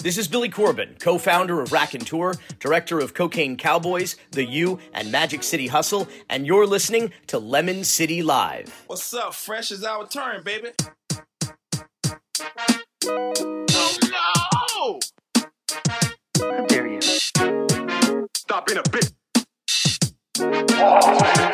This is Billy Corben, co founder of rakontur, director of Cocaine Cowboys, The U, and Magic City Hustle, and you're listening to Lemon City Live. What's up? Fresh is our turn, baby. Oh no! How dare you? Stop being a bitch.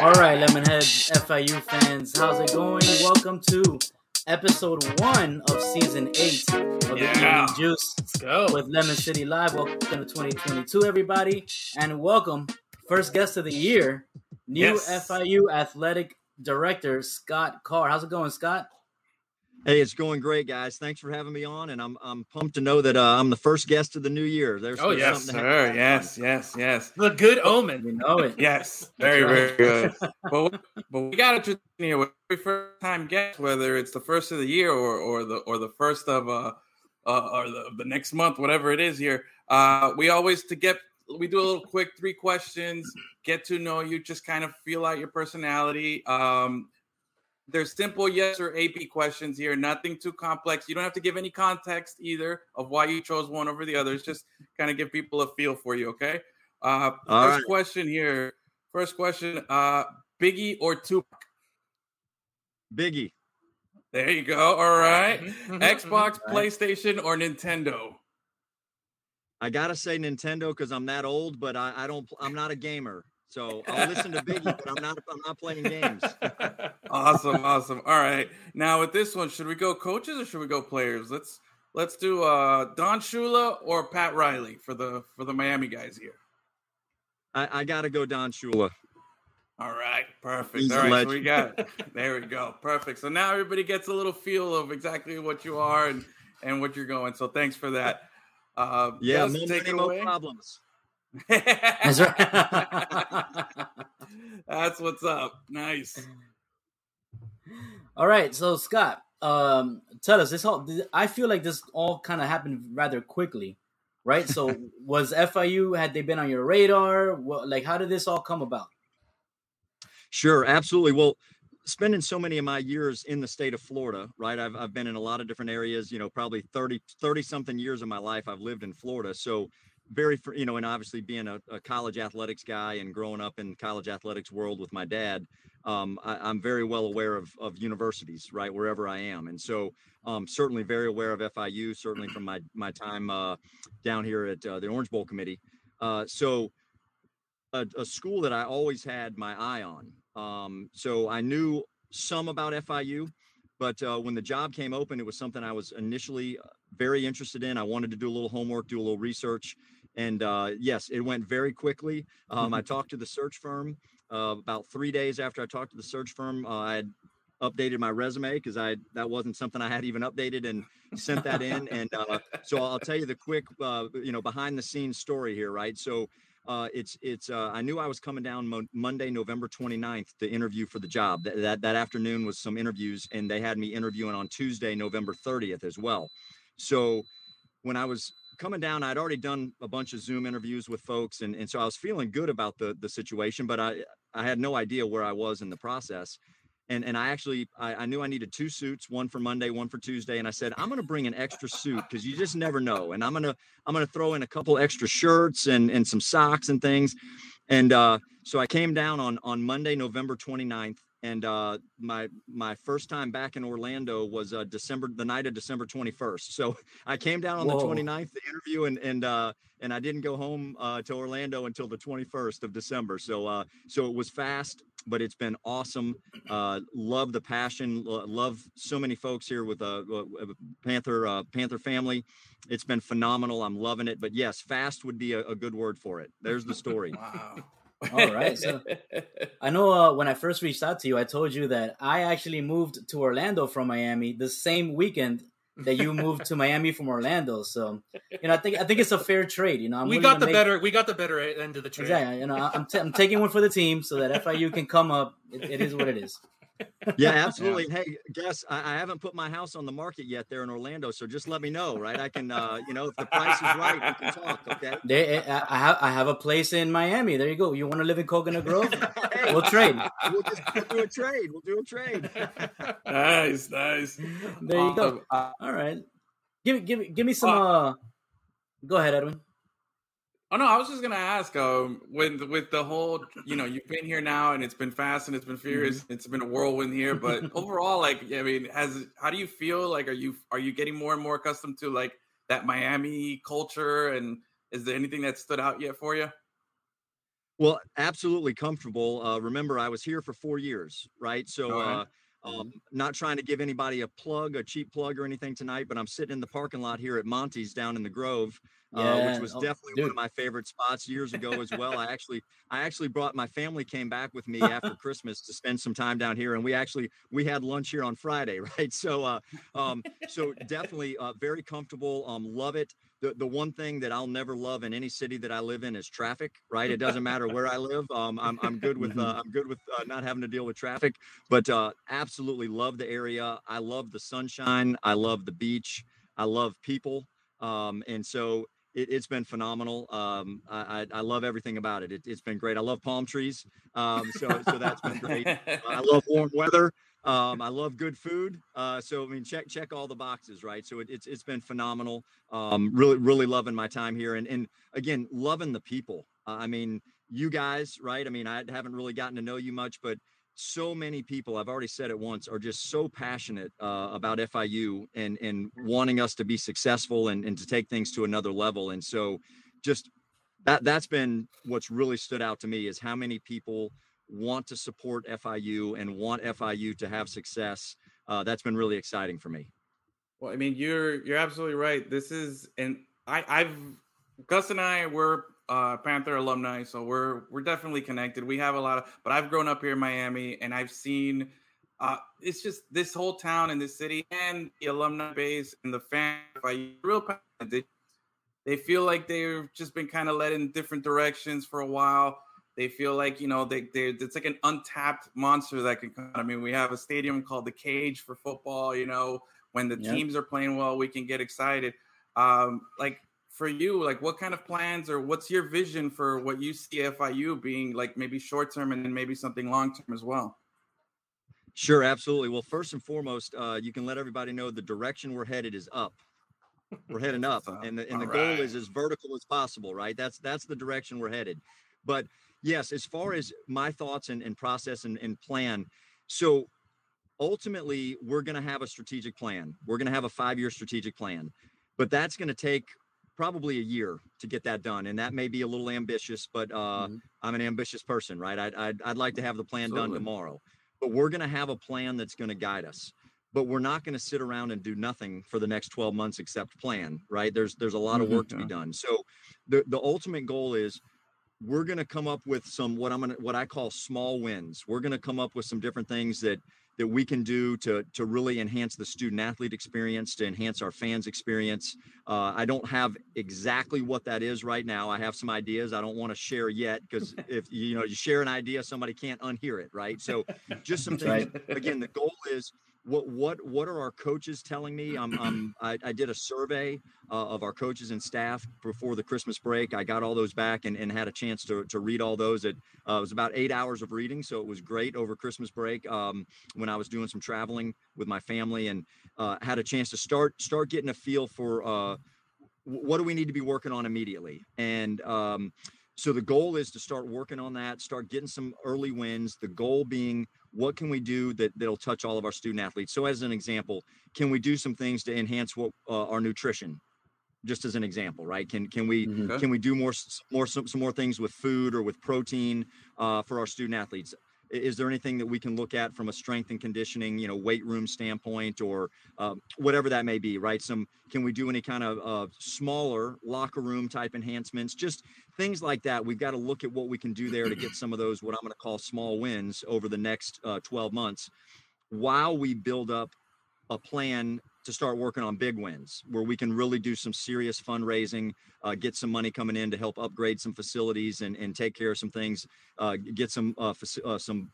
All right, Lemonheads, FIU fans, how's it going? Welcome to episode one of season eight of Yeah. the Evening Juice Let's go. with Lemon City Live. Welcome to 2022, everybody, and welcome first guest of the year, new Yes. FIU athletic director Scott Carr. How's it going, Scott? Hey, it's going great, guys. Thanks for having me on, and I'm I'm pumped to know that uh, I'm the first guest of the new year. There's, Oh yes, something sir. Yes, yes, yes. The good We omen. know it. Yes, very, very good. but but we got to here with every first time guest, whether it's the first of the year or or the or the first of uh, uh or the, the next month, whatever it is here. Uh, we always to get we do a little quick three questions, get to know you, just kind of feel out your personality. Um, there's simple yes or AP questions here, nothing too complex. You don't have to give any context either of why you chose one over the others. Just kind of give people a feel for you, okay? Uh, first right. question here. First question: uh, Biggie or Tupac? Biggie, There you go. All right. Mhm, Xbox, PlayStation, or Nintendo? I gotta say Nintendo because I'm that old, but I, I don't. I'm not a gamer, so I'll listen to Biggie, but I'm not. I'm not playing games. awesome, awesome. All right. Now with this one, should we go coaches or should we go players? Let's let's do uh Don Shula or Pat Riley for the for the Miami guys here. I, I gotta go Don Shula. All right, perfect. He's All a right, so we legend. got there we go. Perfect. So now everybody gets a little feel of exactly what you are and and what you're going. So thanks for that. Uh, Yeah, no take money, it no away. problems. That's right. That's what's up. Nice. All right, so Scott, um, tell us this all. I feel like this all kind of happened rather quickly, right? So, was FIU had they been on your radar? What, like, how did this all come about? Sure, absolutely. Well, spending so many of my years in the state of Florida, right? I've, I've been in a lot of different areas, you know, probably 30, 30 something years of my life I've lived in Florida. So very, you know, and obviously being a, a college athletics guy and growing up in college athletics world with my dad, um, I, I'm very well aware of, of universities, right? Wherever I am. And so um, certainly very aware of FIU, certainly from my, my time uh, down here at uh, the Orange Bowl committee. Uh, so a, a school that I always had my eye on. Um, so I knew some about FIU, but uh, when the job came open, it was something I was initially uh, very interested in. I wanted to do a little homework, do a little research, and uh, yes, it went very quickly. Um, I talked to the search firm uh, about three days after I talked to the search firm. Uh, I had updated my resume because I that wasn't something I had even updated and sent that in. And uh, so I'll tell you the quick, uh, you know, behind the scenes story here, right? So uh, it's it's uh, I knew I was coming down Mo- Monday, November 29th to interview for the job. That, that that afternoon was some interviews, and they had me interviewing on Tuesday, November 30th as well. So when I was coming down, I'd already done a bunch of Zoom interviews with folks, and, and so I was feeling good about the the situation, but I I had no idea where I was in the process. And, and I actually I, I knew I needed two suits, one for Monday, one for Tuesday, and I said I'm to bring an extra suit because you just never know. And I'm gonna I'm gonna throw in a couple extra shirts and and some socks and things. And uh, so I came down on on Monday, November 29th, and uh, my my first time back in Orlando was uh, December the night of December 21st. So I came down on Whoa. the 29th to interview, and and uh, and I didn't go home uh, to Orlando until the 21st of December. So uh, so it was fast, but it's been awesome. Uh, love the passion. lo- Love so many folks here with a uh, uh, Panther uh, Panther family. It's been phenomenal. I'm loving it. But yes, fast would be a, a good word for it. There's the story. Wow. All right, so- I know uh, when I first reached out to you, I told you that I actually moved to Orlando from Miami the same weekend that you moved to Miami from Orlando. So, you know, I think I think it's a fair trade. You know, I'm we got the make- better. We got the better end of the trade. Exactly. You know, I'm, t- I'm taking one for the team so that FIU can come up. It, it is what it is. Yeah, absolutely. Hey, guess I, I haven't put my house on the market yet there in Orlando, so just let me know, right? I can, uh, you know, if the price is right, we can talk. Okay. There, I I have I have a place in Miami. There you go. You want to live in Coconut Grove? We'll trade. We'll just we'll do a trade. We'll do a trade. nice, nice. There you go. Uh, All right. Give me give me give me some uh Go ahead, Edwin. Oh no, I was just gonna ask. Um, with with the whole, you know, you've been here now, and it's been fast and it's been furious. Mm-hmm. It's been a whirlwind here, but overall, like, I mean, has how do you feel? Like, are you are you getting more and more accustomed to like that Miami culture? And is there anything that stood out yet for you? Well, absolutely comfortable. Uh, remember, I was here for four years, right? So, uh, um, not trying to give anybody a plug, a cheap plug or anything tonight, but I'm sitting in the parking lot here at Monty's down in the Grove, yeah. uh, which was oh, definitely dude. one of my favorite spots years ago as well. I actually, I actually brought my family came back with me after Christmas to spend some time down here, and we actually we had lunch here on Friday, right? So, uh, um, so definitely uh, very comfortable. Um, love it the, the one thing that I'll never love in any city that I live in is traffic, right? It doesn't matter where I live. Um, I'm, I'm good with, uh, I'm good with uh, not having to deal with traffic, but uh, absolutely love the area. I love the sunshine. I love the beach. I love people. Um, and so it, has been phenomenal. Um, I, I, love everything about it. it. has been great. I love palm trees. Um, so, so that's been great. I love warm weather. Um, I love good food. Uh, so I mean, check check all the boxes, right? So it, it's it's been phenomenal. Um, really really loving my time here, and and again loving the people. Uh, I mean, you guys, right? I mean, I haven't really gotten to know you much, but so many people i've already said it once are just so passionate uh, about fiu and and wanting us to be successful and, and to take things to another level and so just that that's been what's really stood out to me is how many people want to support FIU and want FIU to have success. Uh, that's been really exciting for me. Well, I mean, you're you're absolutely right. This is, and I, I've Gus and I we're uh, Panther alumni, so we're we're definitely connected. We have a lot of, but I've grown up here in Miami, and I've seen. Uh, it's just this whole town and this city and the alumni base and the fan real they, they feel like they've just been kind of led in different directions for a while they feel like you know they they it's like an untapped monster that can come. I mean, we have a stadium called the Cage for football. You know, when the yep. teams are playing well, we can get excited. Um, like for you, like what kind of plans or what's your vision for what you see FIU being like maybe short term and then maybe something long term as well? Sure, absolutely. Well, first and foremost, uh, you can let everybody know the direction we're headed is up. We're heading up, and the and the goal is as vertical as possible. Right? That's that's the direction we're headed. But yes, as far as my thoughts and, and process and, and plan. So ultimately, we're going to have a strategic plan. We're going to have a five year strategic plan, but that's going to take probably a year to get that done. And that may be a little ambitious, but uh, mm-hmm. I'm an ambitious person, right? I'd, I'd, I'd like to have the plan Absolutely. done tomorrow, but we're going to have a plan that's going to guide us. But we're not going to sit around and do nothing for the next 12 months except plan, right? There's there's a lot of mm-hmm. work to be done. So the, the ultimate goal is we're going to come up with some what I'm going to what I call small wins. We're going to come up with some different things that that we can do to to really enhance the student athlete experience, to enhance our fans experience. Uh, I don't have exactly what that is right now. I have some ideas I don't want to share yet because if you know you share an idea, somebody can't unhear it, right? So just some things. Right. Again, the goal is what what what are our coaches telling me? I'm, I'm I, I did a survey uh, of our coaches and staff before the Christmas break. I got all those back and, and had a chance to, to read all those. It uh, was about eight hours of reading, so it was great over Christmas break um, when I was doing some traveling with my family and uh, had a chance to start start getting a feel for uh, what do we need to be working on immediately and. Um, so the goal is to start working on that, start getting some early wins. The goal being what can we do that that'll touch all of our student athletes? So as an example can we do some things to enhance what uh, our nutrition? Just as an example right? Can can we mm-hmm. can we do more more some, some more things with food or with protein uh, for our student athletes is there anything that we can look at from a strength and conditioning you know weight room standpoint or uh, whatever that may be right? Some can we do any kind of uh, smaller locker room type enhancements? Just things like that. We've got to look at what we can do there to get some of those what i'm going to call small wins over the next uh, 12 months while we build up a plan to start working on big wins where we can really do some serious fundraising, uh, get some money coming in to help upgrade some facilities and, and take care of some things, uh, get some uh, uh some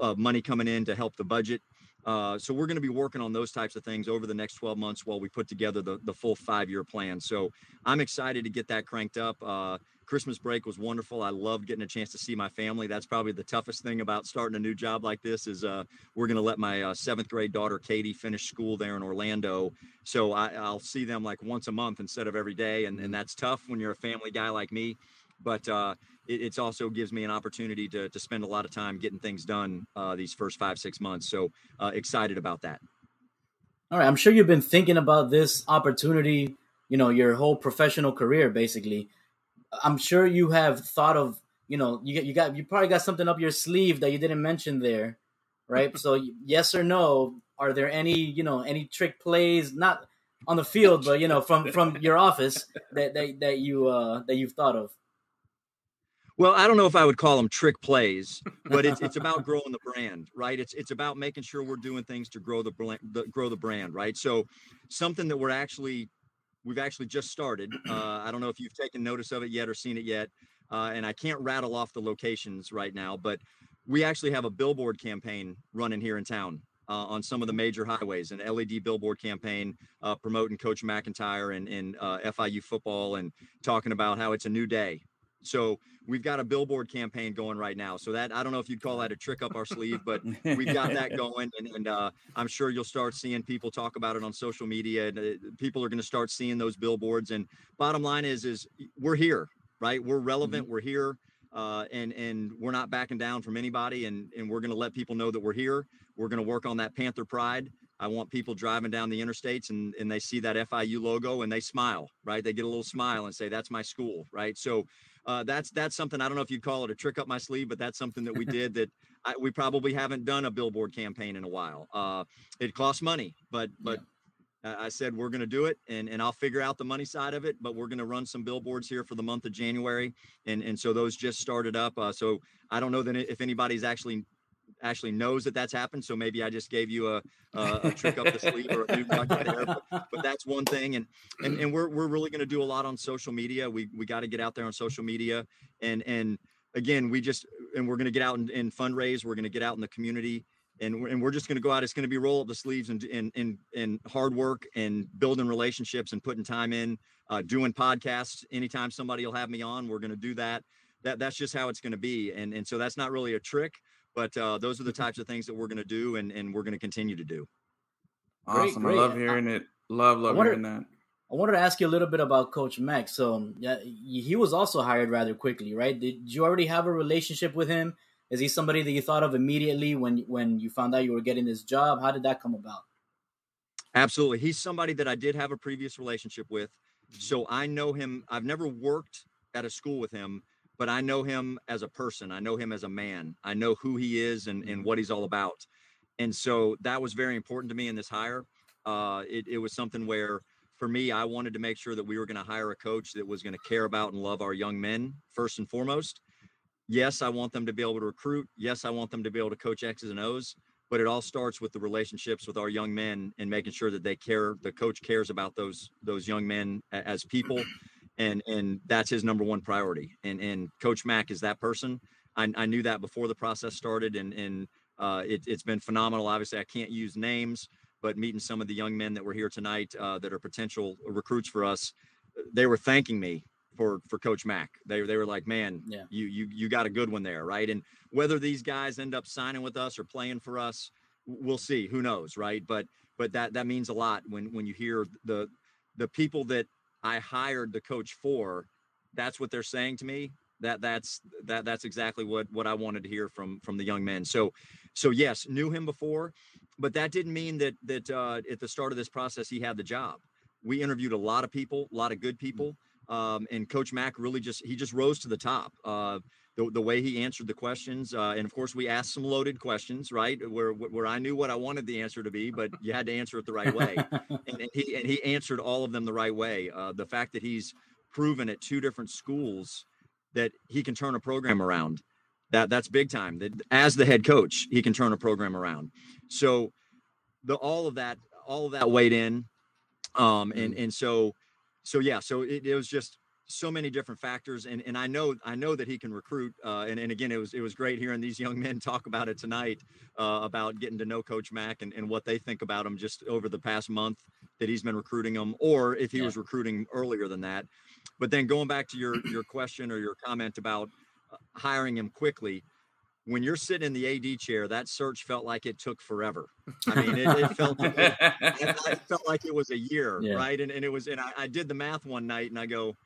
uh, money coming in to help the budget. uh, so we're going to be working on those types of things over the next 12 months while we put together the, the full five-year plan. So I'm excited to get that cranked up. Christmas break was wonderful. I loved getting a chance to see my family. That's probably the toughest thing about starting a new job like this is uh, we're going to let my uh, seventh grade daughter Katie finish school there in Orlando. So I, will see them like once a month instead of every day, and, and that's tough when you're a family guy like me. But uh, it it's also gives me an opportunity to, to spend a lot of time getting things done uh, these first five six months. So uh, excited about that. All right, I'm sure you've been thinking about this opportunity. You know, your whole professional career, basically. I'm sure you have thought of. You know, you you got you probably got something up your sleeve that you didn't mention there, right? so yes or no, are there any you know any trick plays not on the field, but you know from from your office that that, that you uh, that you've thought of? Well, I don't know if I would call them trick plays, but it's it's about growing the brand, right? It's it's about making sure we're doing things to grow the, the grow the brand, right? So something that we're actually we've actually just started. Uh, I don't know if you've taken notice of it yet or seen it yet, uh, and I can't rattle off the locations right now, but we actually have a billboard campaign running here in town. Uh, on some of the major highways, an LED billboard campaign uh, promoting Coach MacIntyre and, and uh, FIU football and talking about how it's a new day, so we've got a billboard campaign going right now. So that I don't know if you'd call that a trick up our sleeve, but we've got that going, and, and uh, I'm sure you'll start seeing people talk about it on social media. And, uh, people are going to start seeing those billboards. And bottom line is, is we're here, right? We're relevant. Mm-hmm. We're here. Uh, and and we're not backing down from anybody, and and we're going to let people know that we're here. We're going to work on that Panther pride. I want people driving down the interstates and, and they see that FIU logo and they smile, right? They get a little smile and say, that's my school, right? So uh, that's that's something I don't know if you'd call it a trick up my sleeve, but that's something that we did that I, we probably haven't done a billboard campaign in a while. Uh, it costs money, but but yeah. I said we're going to do it, and and I'll figure out the money side of it. But we're going to run some billboards here for the month of January, and and so those just started up. Uh, so I don't know that if anybody's actually actually knows that that's happened. So maybe I just gave you a, a, a trick up the sleeve or a new nugget there. But, but, that's one thing. And, and, and we're, we're really going to do a lot on social media. We, we got to get out there on social media and, and again, we just, and we're going to get out and, and fundraise. We're going to get out in the community and we're, and we're just going to go out. It's going to be roll up the sleeves and, and, and, and hard work and building relationships and putting time in, uh, doing podcasts. Anytime somebody will have me on, we're going to do that. That that's just how it's going to be. And, and so that's not really a trick but uh, those are the mm-hmm. types of things that we're going to do and, and we're going to continue to do. Awesome. Great, great. I love hearing it. Love, love wanted, hearing that. I wanted to ask you a little bit about Coach Mack. So um, yeah, he was also hired rather quickly, right? Did you already have a relationship with him? Is he somebody that you thought of immediately when when you found out you were getting this job? How did that come about? Absolutely. He's somebody that I did have a previous relationship with. Mm-hmm. So I know him. I've never worked at a school with him, but I know him as a person. I know him as a man. I know who he is and, and mm-hmm. what he's all about. And so that was very important to me in this hire. Uh, it, it was something where, for me, I wanted to make sure that we were going to hire a coach that was going to care about and love our young men first and foremost. Yes, I want them to be able to recruit. Yes, I want them to be able to coach X's and O's. But it all starts with the relationships with our young men and making sure that they care. The coach cares about those those young men as people and and that's his number one priority. And and Coach Mack is that person. I, I knew that before the process started, and and uh, it, has been phenomenal. Obviously, I can't use names, but meeting some of the young men that were here tonight uh, that are potential recruits for us, they were thanking me for for Coach Mack. They they were like, man, yeah. you you you got a good one there, right? And whether these guys end up signing with us or playing for us, we'll see. Who knows, right? But but that that means a lot when when you hear the the people that I hired the coach for, that's what they're saying to me. That that's that that's exactly what what I wanted to hear from from the young men. So so yes, knew him before, but that didn't mean that that uh, at the start of this process he had the job. We interviewed a lot of people, a lot of good people, um, and Coach Mack really just he just rose to the top. Uh, the, the way he answered the questions. Uh, and of course, we asked some loaded questions, right? Where where I knew what I wanted the answer to be, but you had to answer it the right way. and, and, he and he answered all of them the right way. Uh, the fact that he's proven at two different schools that he can turn a program around, that that's big time. That as the head coach, he can turn a program around. So the all of that all of that weighed in, um, and mm. and so so yeah, so it, it was just so many different factors, and and I know I know that he can recruit. Uh, and and again, it was it was great hearing these young men talk about it tonight uh, about getting to know Coach Mack and, and what they think about him just over the past month that he's been recruiting them, or if he yeah. was recruiting earlier than that. But then going back to your your question or your comment about uh, hiring him quickly, when you're sitting in the AD chair, that search felt like it took forever. I mean, it, it felt like it, it, felt like it was a year, yeah. right? And and it was, and I, I did the math one night, and I go,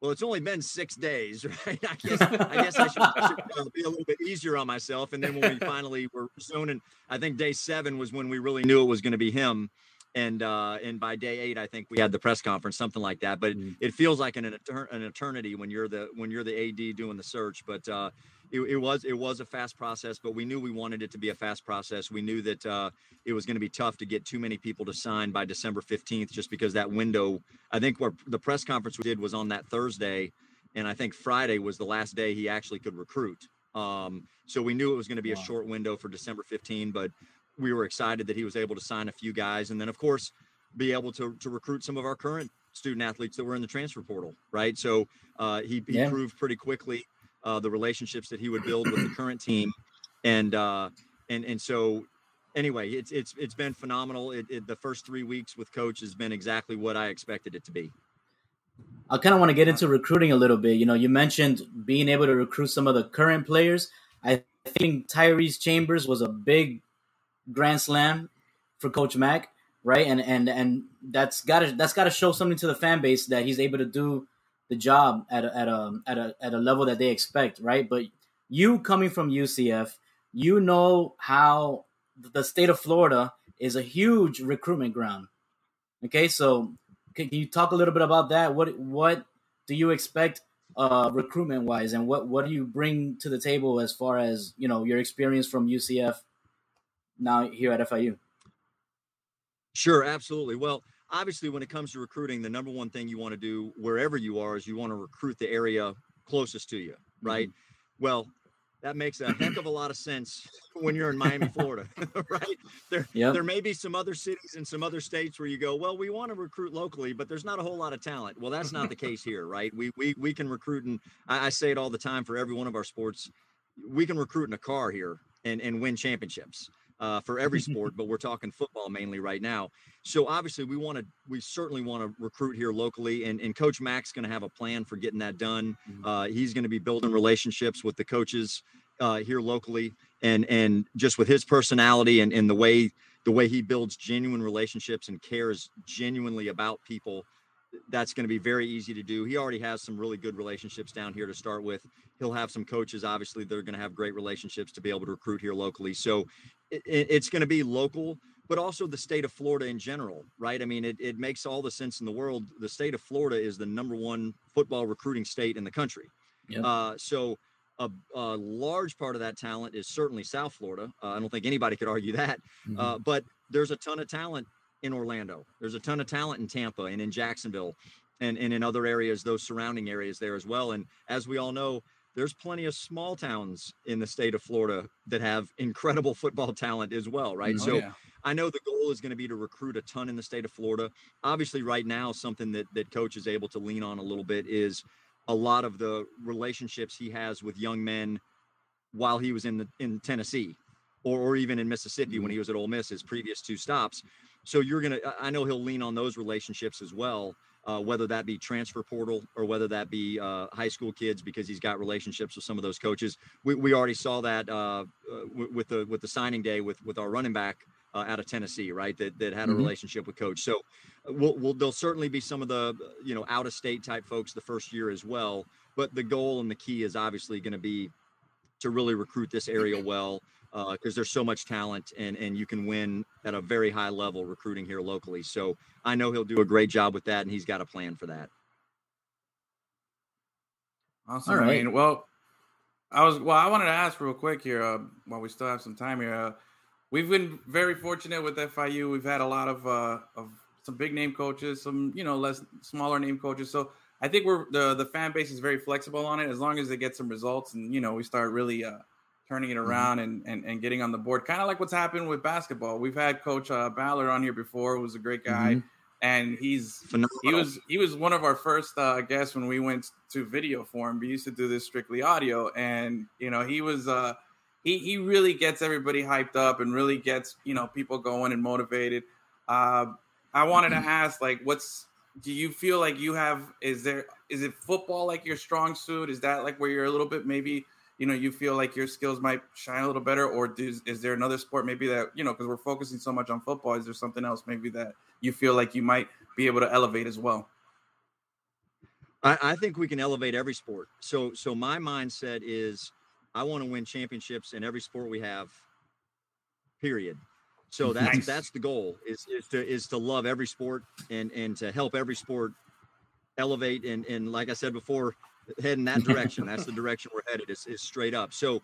well, it's only been six days, right? I guess I guess I should, should uh, be a little bit easier on myself. And then when we finally were zoning, I think day seven was when we really knew it was going to be him. And uh, and by day eight, I think we had the press conference, something like that. But mm-hmm. it feels like an, an eternity when you're the when you're the AD doing the search. But uh, it, it, was it was a fast process, but we knew we wanted it to be a fast process. We knew that uh, it was going to be tough to get too many people to sign by December 15th, just because that window. I think where the press conference we did was on that Thursday, and I think Friday was the last day he actually could recruit. Um, so we knew it was going to be wow. a short window for December 15, but we were excited that he was able to sign a few guys, and then of course be able to to recruit some of our current student athletes that were in the transfer portal, right? So uh, he, he yeah. proved pretty quickly uh, the relationships that he would build with the current team, and uh, and and so anyway, it's it's it's been phenomenal. It, it, the first three weeks with coach has been exactly what I expected it to be. I kind of want to get into recruiting a little bit. You know, you mentioned being able to recruit some of the current players. I think Tyrese Chambers was a big grand slam for Coach Mack, right? And and and that's got to that's got to show something to the fan base that he's able to do the job at a, at a at a at a level that they expect, right? But you coming from UCF, you know how the state of Florida is a huge recruitment ground. Okay, so can you talk a little bit about that? What what do you expect uh, recruitment wise, and what what do you bring to the table as far as you know your experience from UCF now here at FIU? Sure, absolutely. Well, obviously when it comes to recruiting the number one thing you want to do wherever you are is you want to recruit the area closest to you right mm-hmm. well that makes a heck of a lot of sense when you're in Miami, Florida, right? There, yep. there may be some other cities and some other states where you go, well, we want to recruit locally, but there's not a whole lot of talent. Well, that's not the case here, right? We we we can recruit, and I, I, say it all the time for every one of our sports. We can recruit in a car here and and win championships uh, for every sport, but we're talking football mainly right now. So obviously, we want to, we certainly want to recruit here locally, and, and Coach Mack's going to have a plan for getting that done. Mm-hmm. Uh, he's going to be building relationships with the coaches uh, here locally, and and just with his personality and, and the way the way he builds genuine relationships and cares genuinely about people that's going to be very easy to do. He already has some really good relationships down here to start with. He'll have some coaches, obviously, they're going to have great relationships to be able to recruit here locally. So it, it's going to be local, but also the state of Florida in general, right? I mean, it, it makes all the sense in the world. The state of Florida is the number one football recruiting state in the country. Yep. Uh, so a, a, large part of that talent is certainly South Florida. Uh, I don't think anybody could argue that. Mm-hmm. Uh, but there's a ton of talent in Orlando. There's a ton of talent in Tampa and in Jacksonville and, and in other areas, those surrounding areas there as well. And as we all know, there's plenty of small towns in the state of Florida that have incredible football talent as well, right? Mm, oh, so yeah. I know the goal is going to be to recruit a ton in the state of Florida. Obviously, right now, something that that coach is able to lean on a little bit is a lot of the relationships he has with young men while he was in the in Tennessee or, or even in Mississippi mm-hmm. when he was at Ole Miss, his previous two stops. So you're gonna, I know he'll lean on those relationships as well, uh, whether that be transfer portal or whether that be uh, high school kids because he's got relationships with some of those coaches. We, we already saw that uh, w- with the with the signing day with with our running back uh, out of Tennessee, right? That that had a mm-hmm. relationship with coach. So uh, we'll, we'll, there'll certainly be some of the you know out of state type folks the first year as well. But the goal and the key is obviously going to be to really recruit this area well because uh, there's so much talent and and you can win at a very high level recruiting here locally. So I know he'll do a great job with that, and he's got a plan for that. Awesome. All right. I mean, well, I was well. I wanted to ask real quick here uh, while we still have some time here. Uh, we've been very fortunate with FIU. We've had a lot of uh, of some big name coaches, some you know less smaller name coaches. So I think we're the the fan base is very flexible on it as long as they get some results and you know we start really uh, turning it mm-hmm. around mm-hmm. and, and, and getting on the board. Kind of like what's happened with basketball. We've had Coach uh, Ballard on here before, who's a great guy. Mm-hmm. and he's Phenomenal. he was he was one of our first uh, guests when we went to video form. We used to do this strictly audio, and you know he was uh, he he really gets everybody hyped up and really gets you know people going and motivated. Uh, I wanted to ask, like, what's do you feel like you have? Is there is it football like your strong suit? Is that like where you're a little bit maybe you know you feel like your skills might shine a little better, or does, is there another sport maybe that you know because we're focusing so much on football? Is there something else maybe that you feel like you might be able to elevate as well? I, I think we can elevate every sport. So so my mindset is I want to win championships in every sport we have. Period. So that's Nice. that's the goal is is to is to love every sport and and to help every sport elevate and and like I said before, head in that direction. that's the direction we're headed is, is straight up. So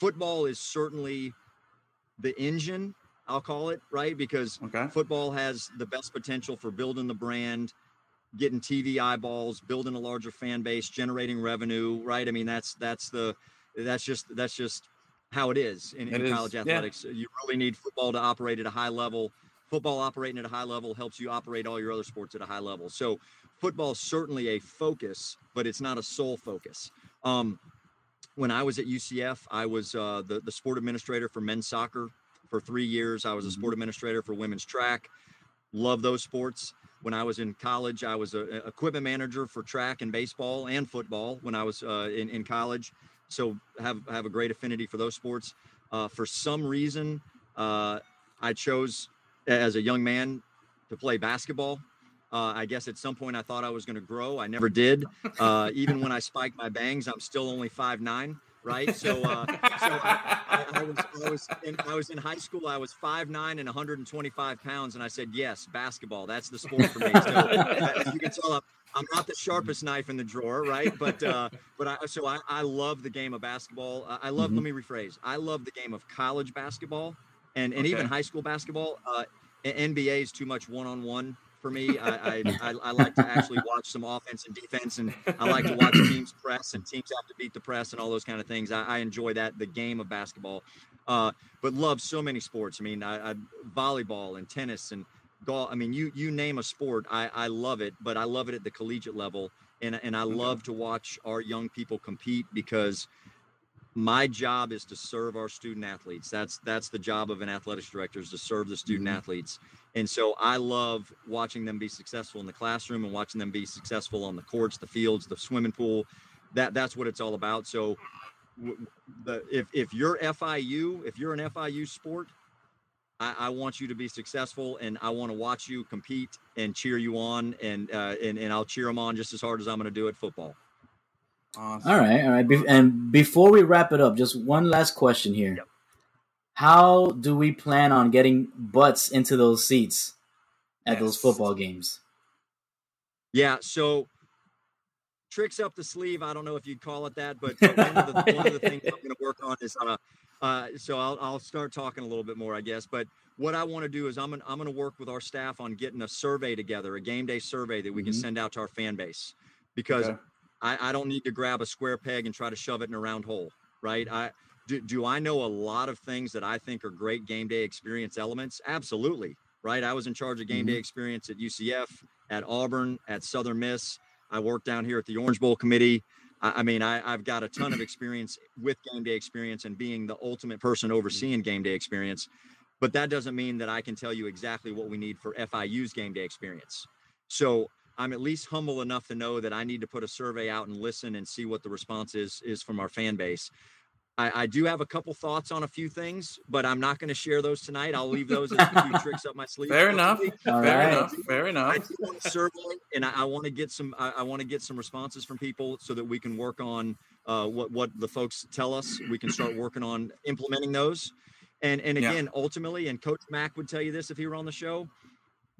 football is certainly the engine, I'll call it, right? Because Okay. football has the best potential for building the brand, getting TV eyeballs, building a larger fan base, generating revenue, right? I mean, that's that's the that's just that's just how it is in, It in is, college yeah. athletics. You really need football to operate at a high level. Football operating at a high level helps you operate all your other sports at a high level. So football is certainly a focus, but it's not a sole focus. Um, when I was at UCF, I was uh, the the sport administrator for men's soccer for three years. I was a sport administrator for women's track. Love those sports. When I was in college, I was a, a equipment manager for track and baseball and football when I was uh, in, in college. So have have a great affinity for those sports. Uh, for some reason, uh, I chose as a young man to play basketball. Uh, I guess at some point I thought I was going to grow. I never did. Uh, even when I spiked my bangs, I'm still only five nine. Right. So, uh, so I, I, I was I was in, I was in high school. I was five nine and 125 pounds, and I said yes, basketball. That's the sport for me. So, as you can tell, I'm, I'm not the sharpest knife in the drawer, right? But uh, but I so I, I love the game of basketball. I, I love. Let me rephrase. I love the game of college basketball and and even high school basketball. Uh, NBA is too much one on one for me. I, I, I I like to actually watch some offense and defense, and I like to watch teams press and teams have to beat the press and all those kind of things. I, I enjoy that the game of basketball, uh, but love so many sports. I mean, I, I volleyball and tennis and golf. I mean, you you name a sport, I I love it, but I love it at the collegiate level, and and I love to watch our young people compete because my job is to serve our student athletes. That's that's the job of an athletics director is to serve the student athletes. And so I love watching them be successful in the classroom and watching them be successful on the courts, the fields, the swimming pool. That that's what it's all about. So the if if you're FIU, if you're an FIU sport, I, I want you to be successful, and I want to watch you compete and cheer you on, and uh, and and I'll cheer them on just as hard as I'm going to do at football. Awesome. All right, all right. Be- and before we wrap it up, just one last question here. Yep. How do we plan on getting butts into those seats at those football games? Yeah, so tricks up the sleeve. I don't know if you'd call it that, but, but one, of the, one of the things I'm going to work on is uh, uh, so I'll, I'll start talking a little bit more, I guess. But what I want to do is I'm gonna, I'm going to work with our staff on getting a survey together, a game day survey that we can Mhm. send out to our fan base, because Okay. I, I don't need to grab a square peg and try to shove it in a round hole, right? I do, do I know a lot of things that I think are great game day experience elements? Absolutely, right? I was in charge of game day mm-hmm. experience at UCF, at Auburn, at Southern Miss. I worked down here at the Orange Bowl committee. I, I mean, I, I've got a ton of experience with game day experience and being the ultimate person overseeing game day experience. But that doesn't mean that I can tell you exactly what we need for FIU's game day experience. So I'm at least humble enough to know that I need to put a survey out and listen and see what the response is is from our fan base. I, I do have a couple thoughts on a few things, but I'm not going to share those tonight. I'll leave those as a few tricks up my sleeve. Fair enough. All Fair right. enough. Fair I enough. do want to survey, and I, I want to get some. I, I want to get some responses from people so that we can work on uh, what what the folks tell us. We can start working on implementing those. And and Yeah. again, ultimately, and Coach Mack would tell you this if he were on the show.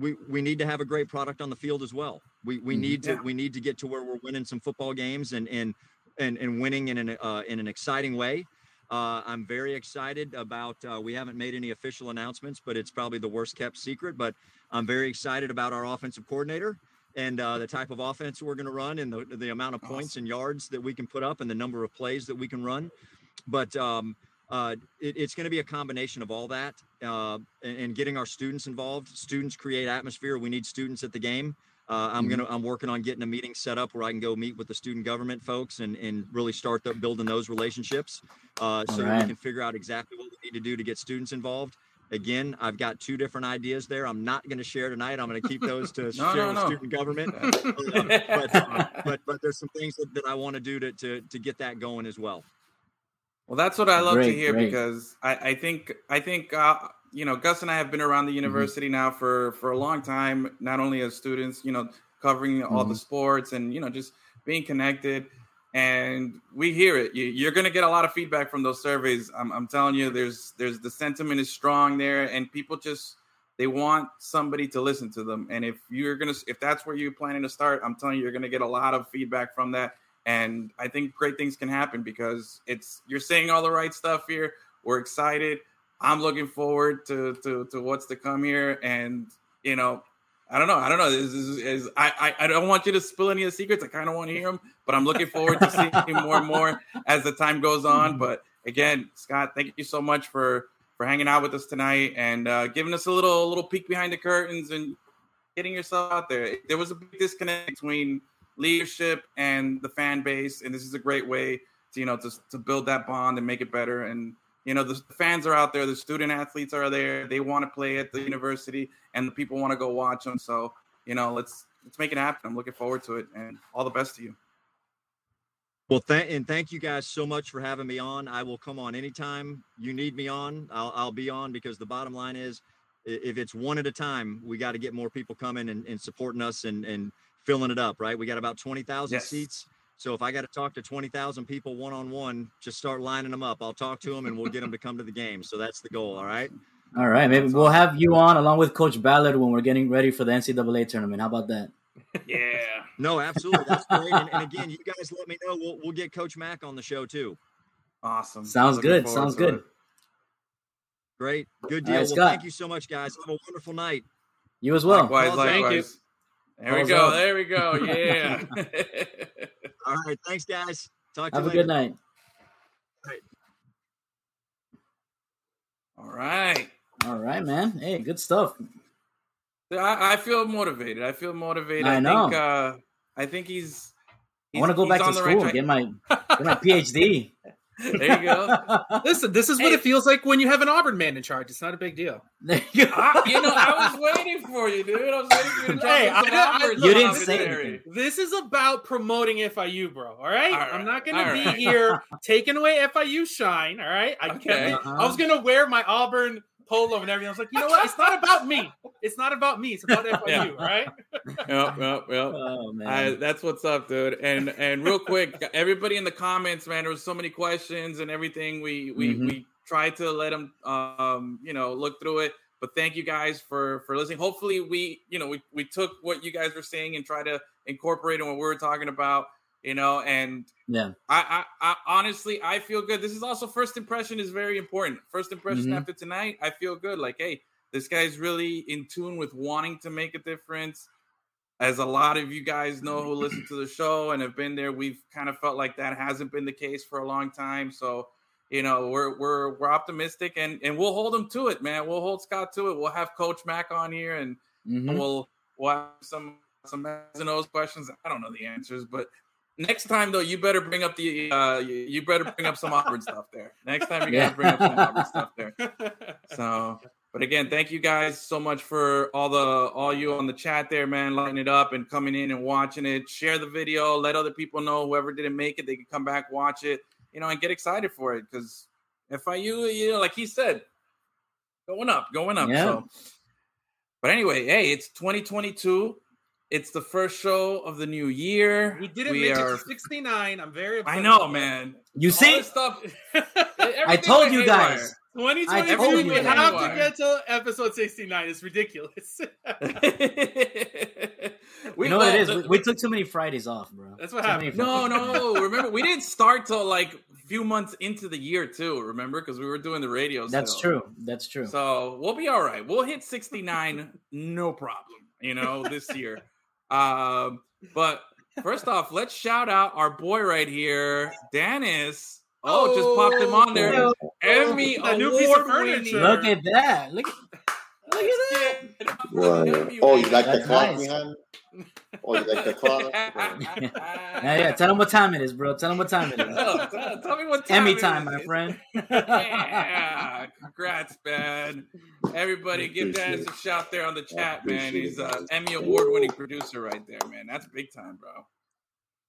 We we need to have a great product on the field as well. We we Mhm. need to we need to get to where we're winning some football games and and and and winning in an uh, in an exciting way. Uh, I'm very excited about. Uh, we haven't made any official announcements, but it's probably the worst kept secret. But I'm very excited about our offensive coordinator and uh, the type of offense we're going to run and the, the amount of points and yards that we can put up and the number of plays that we can run. But um, uh, it, it's going to be a combination of all that uh, and, and, getting our students involved. Students create atmosphere. We need students at the game. Uh, I'm mm-hmm. gonna I'm working on getting a meeting set up where I can go meet with the student government folks and and really start the, building those relationships uh, so right. we can figure out exactly what we need to do to get students involved. Again, I've got two different ideas there. I'm not going to share tonight. I'm going to keep those to no, share no, with no. student government. but, uh, but but there's some things that, that I want to do to, to to get that going as well. Well, that's what I love great, to hear great. because I, I think I think uh, you know Gus and I have been around the mm-hmm. university mm-hmm. now for for a long time. Not only as students, you know, covering mm-hmm. all the mm-hmm. sports and you know just being connected and we hear it. You, are going to get a lot of feedback from those surveys. I'm, I'm, telling you, there's there's the sentiment is strong there, and people just they want somebody to listen to them. And if you're gonna, if that's where you're planning to start, I'm telling you, you're going to get a lot of feedback from that. And I think great things can happen because it's you're saying all the right stuff here. We're excited. I'm looking forward to to to what's to come here, and you know I don't know. I don't know. Is, is, is, I, I I don't want you to spill any of the secrets. I kind of want to hear them, but I'm looking forward to seeing more and more as the time goes on. But again, Scott, thank you so much for for hanging out with us tonight and uh, giving us a little little peek behind the curtains and getting yourself out there. There was a big disconnect between leadership and the fan base, and this is a great way to you know to to build that bond and make it better. And you know the fans are out there the student athletes are there they want to play at the university and the people want to go watch them so you know let's let's make it happen. I'm looking forward to it and all the best to you. Well th- and thank you guys so much for having me on. I will come on anytime you need me on. I'll, I'll be on because the bottom line is if it's one at a time we got to get more people coming and, and supporting us and, and filling it up right we got about 20000 yes. seats so if I got to talk to 20,000 people one on one, just start lining them up. I'll talk to them and we'll get them to come to the game. So that's the goal. All right. All right. Maybe we'll have you on along with Coach Ballard when we're getting ready for the NCAA tournament. How about that? Yeah. no, absolutely. That's great. And, and, again, you guys let me know. We'll, we'll get Coach Mack on the show too. Awesome. Sounds good. Sounds good. It. Great. Good deal. Right, well, thank you so much, guys. Have a wonderful night. You as well. Likewise, likewise. There we go. There we go. Yeah. All right. Thanks, guys. Talk to Have you later. a good night. All right. All right, man. Hey, good stuff. I, I feel motivated. I feel motivated. I, I know. Think, uh, I think he's. he's I want to go back to school, right get my get my PhD. There you go. Listen, this is what hey. it feels like when you have an Auburn man in charge. It's not a big deal. I, you know, I was waiting for you, dude. I was waiting for you to drop hey, I, I, You didn't say anything. This is about promoting FIU, bro. All right, all right. I'm not going to be right. here taking away FIU shine. All right, I okay. Uh-huh. I was going to wear my Auburn polo and everything. I was like, you know what? It's not about me. It's not about me. It's about FIU, yeah. right? yep, yep, yep. Oh man, I, that's what's up, dude. And and real quick, everybody in the comments, man, there was so many questions and everything. We we mm-hmm. we tried to let them, um, you know, look through it. But thank you guys for for listening. Hopefully, we you know we we took what you guys were saying and try to incorporate in what we were talking about you know and yeah. I, I, I honestly i feel good. This is also first impression is very important. First impression mm-hmm. after tonight i feel good. Like hey this guy's really in tune with wanting to make a difference. As a lot of you guys know who listen to the show and have been there we've kind of felt like that hasn't been the case for a long time. So you know we're we're we're optimistic and and we'll hold him to it man. We'll hold scott to it. We'll have coach mack on here and, mm-hmm. and we'll we'll have some some questions. I don't know the answers but next time though, you better bring up the uh, you better bring up some Auburn stuff there. Next time you gotta bring up some Auburn stuff there. So, but again, thank you guys so much for all the all you on the chat there, man, lighting it up and coming in and watching it. Share the video, let other people know whoever didn't make it, they can come back watch it, you know, and get excited for it because FIU, you know, like he said, going up, going up. Yeah. So, but anyway, hey, it's 2022. It's the first show of the new year. We didn't we are... 69. I'm very I know, man. You see? Stuff, I told you guys. 2022, we have to get to episode 69. It's ridiculous. we, you know what it is? We, we, took too many Fridays off, bro. That's what happened. No, no. Remember, we didn't start till like a few months into the year, too. Remember? Because we were doing the radio. That's still. true. That's true. So we'll be all right. We'll hit 69, no problem, you know, this year. Um, but first off, let's shout out our boy right here, Dennis. Oh, just popped him on there. Oh, Emmy award winning. Look at that. Look, look at that. Oh, you like the clock nice. behind? Oh, you like the clock? yeah, yeah. Tell them what time it is, bro. Tell them what time it is. Oh, tell, tell, me what time Emmy time, my friend. yeah, congrats, man. Everybody, give Dennis a shout there on the chat, man. He's an uh, Emmy award-winning producer right there, man. That's big time, bro.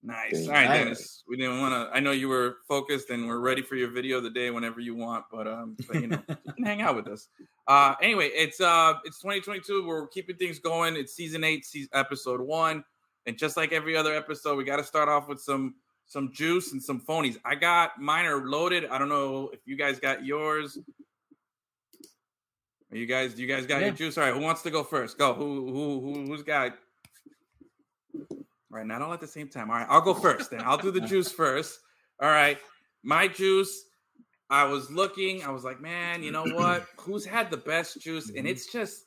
Nice. All right, Dennis. We didn't want to. I know you were focused and we're ready for your video of the day whenever you want, but um, but you know, you can hang out with us. Uh, anyway, it's uh, it's 2022. We're keeping things going. It's season eight, season, episode one, and just like every other episode, we got to start off with some some juice and some phonies. I got mine are loaded. I don't know if you guys got yours. Are you guys, you guys got yeah. your juice? All right, who wants to go first? Go. Who who who who's got? All right, not all at the same time. All right, I'll go first then. I'll do the juice first. All right, my juice. I was looking. I was like, man, you know what? Who's had the best juice? And mm-hmm. it's just,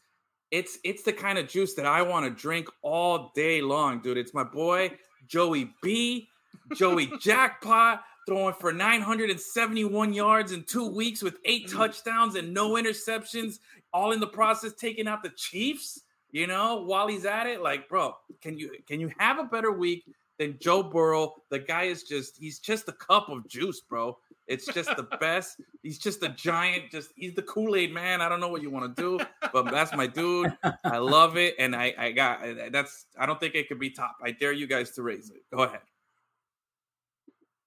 it's it's the kind of juice that I want to drink all day long, dude. It's my boy Joey B, Joey Jackpot, throwing for 971 yards in two weeks with eight mm. touchdowns and no interceptions, all in the process taking out the Chiefs you know, while he's at it, like, bro, can you can you have a better week than Joe Burrow? The guy is just he's just a cup of juice, bro. It's just the best. He's just a giant, just he's the Kool-Aid man. I don't know what you want to do, but that's my dude. I love it. And I, I got that's I don't think it could be top. I dare you guys to raise it. Go ahead.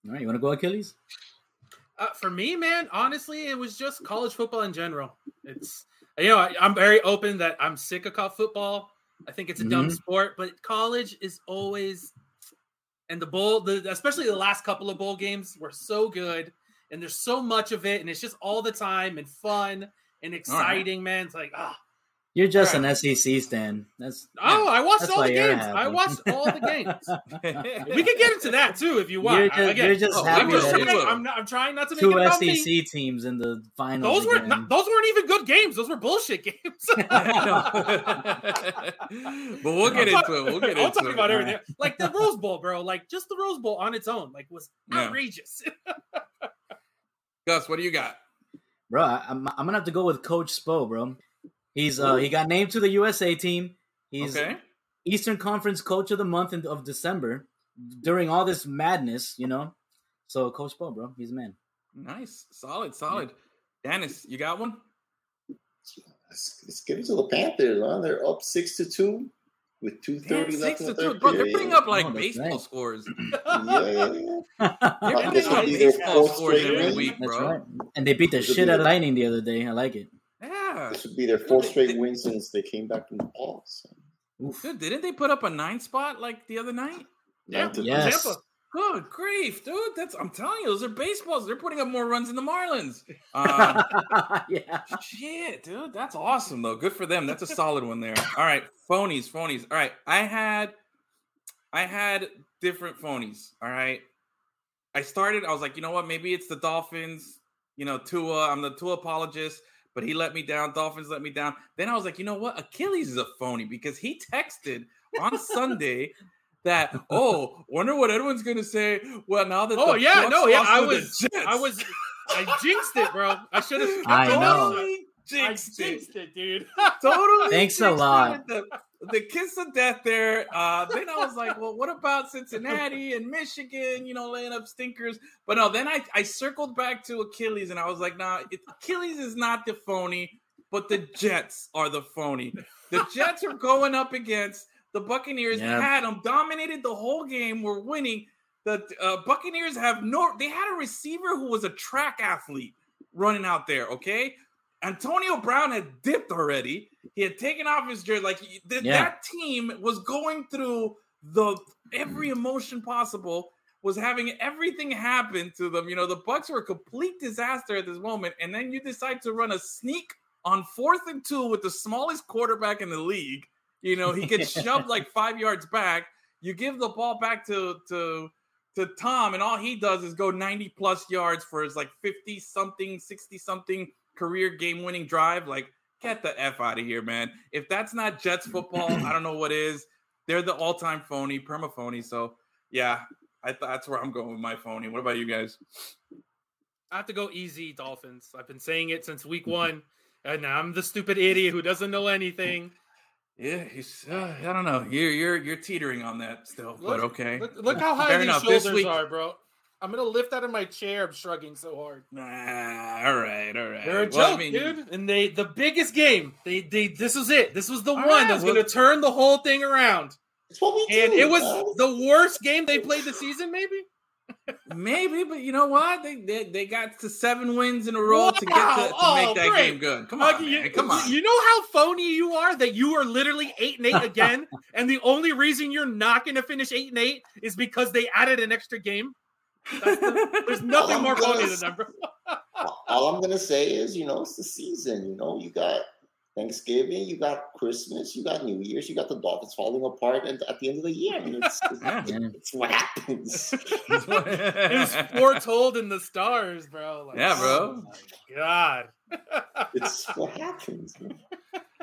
All right, you want to go Achilles? Uh, for me, man, honestly, it was just college football in general. It's you know, I, am very open that I'm sick of college football. I think it's a mm-hmm. dumb sport, but college is always and the bowl, the especially the last couple of bowl games were so good, and there's so much of it, and it's just all the time and fun and exciting, right. man. It's like ah, you're just right. an SEC stan. That's oh, I watched all the games. I watched all the games. we can get into that too if you want. You're just, you're just oh, happy I'm, just trying, I'm, not, I'm, trying not to make two it SEC me. teams in the finals. Those were not, those weren't even good games. Those were bullshit games. but we'll get into it. We'll get I'll into talk it. about everything. Like the Rose Bowl, bro. Like just the Rose Bowl on its own, like was outrageous. Gus, what do you got? Bro, I'm, I'm gonna have to go with Coach Spo, bro. He's uh, he got named to the USA team. He's okay. Eastern Conference Coach of the Month in, of December during all this madness, you know. So Coach Spo, bro, he's a man. Nice, solid, solid. Yeah. Dennis, you got one? Let's, let's give it to the Panthers. Huh? They're up six to two with two thirty left in the third Bro, they're putting up like oh, baseball right. scores. yeah, yeah, yeah. they're putting up baseball scores every week, bro. That's right. And they beat the shit out of Lightning the other day. I like it. Yeah, this would be their fourth straight win since they came back from the playoffs. Dude, didn't they put up a nine spot like the other night? Yeah, yes. Tampa. Good grief, dude! That's I'm telling you, those are baseballs. They're putting up more runs than the Marlins. Um, yeah, shit, dude, that's awesome though. Good for them. That's a solid one there. All right, phonies, phonies. All right, I had, I had different phonies. All right, I started. I was like, you know what? Maybe it's the Dolphins. You know, Tua. I'm the Tua apologist but he let me down. Dolphins let me down. Then I was like, you know what? Achilles is a phony because he texted on Sunday that, oh, wonder what Edwin's gonna say. Well, now that oh yeah, no, yeah, I was, I was, I jinxed it, bro. I should have. I know. Jinxed, I jinxed it. it, dude. totally. Thanks a lot. The, the kiss of death there. Uh, then I was like, well, what about Cincinnati and Michigan? You know, laying up stinkers. But no, then I, I circled back to Achilles and I was like, nah, it, Achilles is not the phony, but the Jets are the phony. The Jets are going up against the Buccaneers. Yep. Had them dominated the whole game. We're winning. The uh, Buccaneers have no. They had a receiver who was a track athlete running out there. Okay, Antonio Brown had dipped already. He had taken off his jersey. Like th- yeah. that team was going through the every emotion possible. Was having everything happen to them. You know, the Bucks were a complete disaster at this moment, and then you decide to run a sneak on fourth and two with the smallest quarterback in the league. You know, he gets shoved like five yards back. You give the ball back to to to Tom, and all he does is go 90 plus yards for his like 50 something, 60 something career game winning drive. Like, get the F out of here, man. If that's not Jets football, I don't know what is. They're the all time phony, perma phony. So, yeah, I th- that's where I'm going with my phony. What about you guys? I have to go easy, Dolphins. I've been saying it since week one, and now I'm the stupid idiot who doesn't know anything. Yeah, he's. Uh, I don't know. You're you're you're teetering on that still, but okay. Look, look how high Fair these enough. This shoulders week- are, bro. I'm gonna lift out of my chair. I'm shrugging so hard. Nah, all right, all right. They're a Well, I joke, mean, dude. And they the biggest game. They they this was it. This was the one right, that's well- gonna turn the whole thing around. It's what we And do, it was guys. the worst game they played the season, maybe. Maybe, but you know what? They they, they got to seven wins in a row to get to, to Oh, make that great. game good. Come Like, on, you, man. Come on. You know how phony you are that you are literally eight and eight again, and the only reason you're not going to finish eight and eight is because they added an extra game. That's the- there's nothing more phony than that, bro. All I'm gonna say is, you know, it's the season. You know, you got Thanksgiving, you got Christmas, you got New Year's, you got the Dolphins falling apart, and at the end of the year, I mean, it's, it's, Yeah. it's what happens. It was foretold in the stars, bro. Like, Yeah, bro. oh my God. It's what happens. man.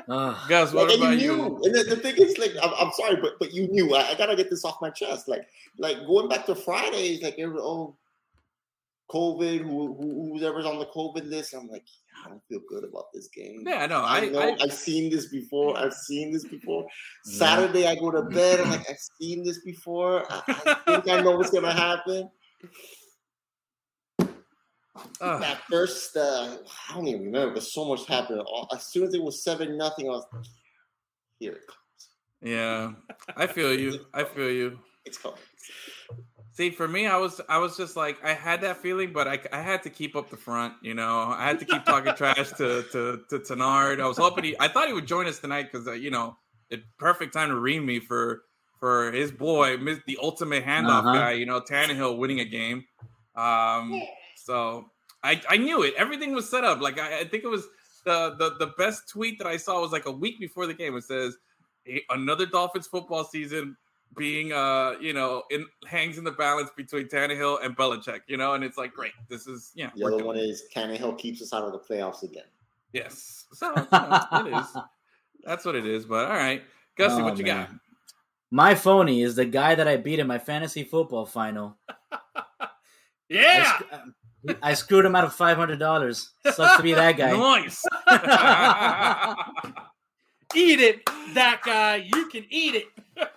Ah, Gus, what Like, and about you you? knew. And the, the thing is, like, I'm, I'm sorry, but but you knew. I, I gotta get this off my chest. Like, like going back to Fridays, like, every, oh, COVID, who, who whoever's on the COVID list. I'm like, I don't feel good about this game. Yeah, no, I I, know. I, I, have seen this before. I've seen this before. Saturday, I go to bed. I'm like, I've seen this before. I, I think I know what's gonna happen. Ugh. That first, uh, I don't even remember, but so much happened. As soon as it was seven nothing, I was here it comes. yeah, I feel you. I feel you. It's coming. See, for me, I was I was just like I had that feeling, but I, I had to keep up the front. You know, I had to keep talking trash to to to Tenard. I was hoping he. I thought he would join us tonight because uh, you know, it perfect time to read me for for his boy, the ultimate handoff Uh-huh. guy. You know, Tannehill winning a game. Um, so I I knew it. Everything was set up. Like I, I think it was the the the best tweet that I saw was like a week before the game. It says another Dolphins football season being uh you know in hangs in the balance between Tannehill and Belichick, you know, and it's like great. This is yeah. The we're other doing one it. is Tannehill keeps us out of the playoffs again. yes. So you know, it is. That's what it is. But all right, Gussie, Oh, what you got? My phony is the guy that I beat in my fantasy football final. I, Yeah. sc- I screwed him out of five hundred dollars. Sucks to be that guy. Nice. Eat it, that guy. You can eat it.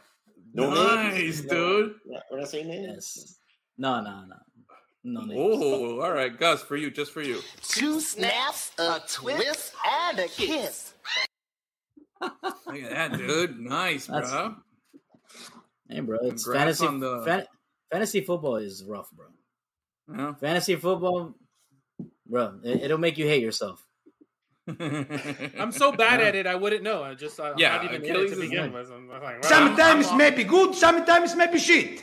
No nice, names? dude. Yeah, When I say names, Yes. No, no, no, no. names. Oh, all right, Gus, for you, just for you. Two snaps, a twist, and a kiss. Look at that, dude. Nice, That's- bro. Hey, bro, it's Congrats fantasy. on the- fan- fantasy football is rough, bro. Yeah. Fantasy football, bro, it, it'll make you hate yourself. I'm so bad at it, I wouldn't know. I just, I'm Yeah, not even in it Achilles to begin with. I'm like, well, Sometimes I'm- maybe good, sometimes may be shit.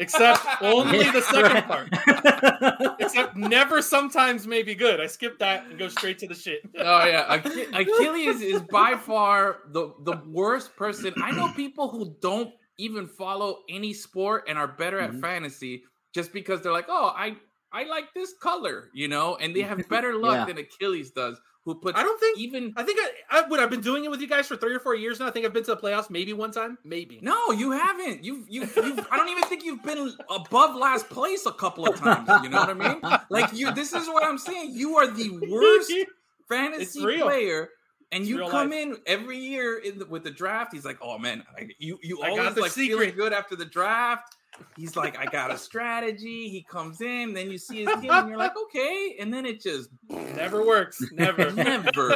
Except only the second part. part. Except never sometimes may be good. I skip that and go straight to the shit. Oh yeah, Ach- Achilles is by far the the worst person. I know people who don't even follow any sport and are better at Mhm. fantasy just because they're like, oh, I I like this color, you know, and they have better luck Yeah. than Achilles does, who puts I don't think even. I think I, I would. I've been doing it with you guys for three or four years now. I think I've been to the playoffs maybe one time, maybe. No, you haven't. You've, you've, you've, I don't even think you've been above last place a couple of times. You know what I mean? Like you, this is what I'm saying. You are the worst fantasy player, and It's you come life. in every year in the, with the draft. He's like, "Oh man, I, you you I got always the like feeling secret." good after the draft." He's like, "I got a strategy." He comes in, then you see his team, and you're like, "Okay," and then it just Never works. Never. never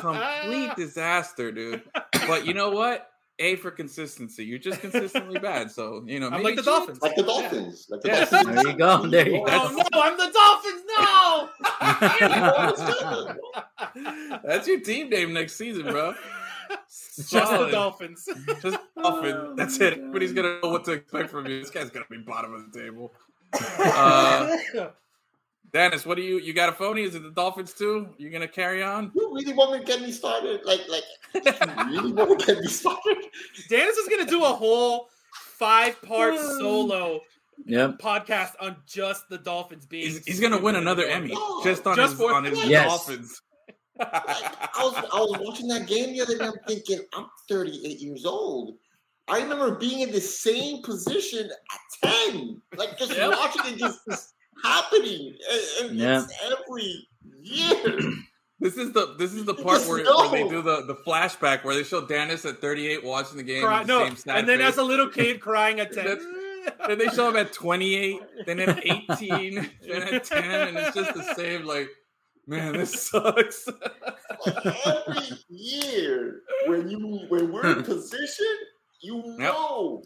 complete disaster, dude. But you know what? A for consistency. You're just consistently bad. So you know, I'm like the change- Dolphins. like the Dolphins. Like the Yes. Dolphins. There you go, there you go. Oh no, I'm the Dolphins. No. That's your team name next season, bro. Just the Dolphins. Just Dolphin. That's it. But he's gonna know what to expect from you. This guy's gonna be bottom of the table. Uh, Dennis, what do you? You got a phony? Is it the Dolphins too? You're gonna carry on? You really want to get me started? Like, like, you really want to get me started? Dennis is gonna do a whole five-part solo Yep. podcast on just the Dolphins being. He's, he's gonna win another Emmy No, just on just his for- on his Yes. Dolphins. Like, I was, I was watching that game the other day. I'm thinking, I'm 38 years old. I remember being in the same position at 10, like just Yep. watching it. Just, just happening? And, and Yeah. every year. This is the this is the part where, where they do the, the flashback where they show Dennis at 38 watching the game. Cry, the no, same and then face. as a little kid crying at ten. then they show him at 28, then at 18, then at 10, and it's just the same. Like, man, this sucks. every year when you when we're in position, you know.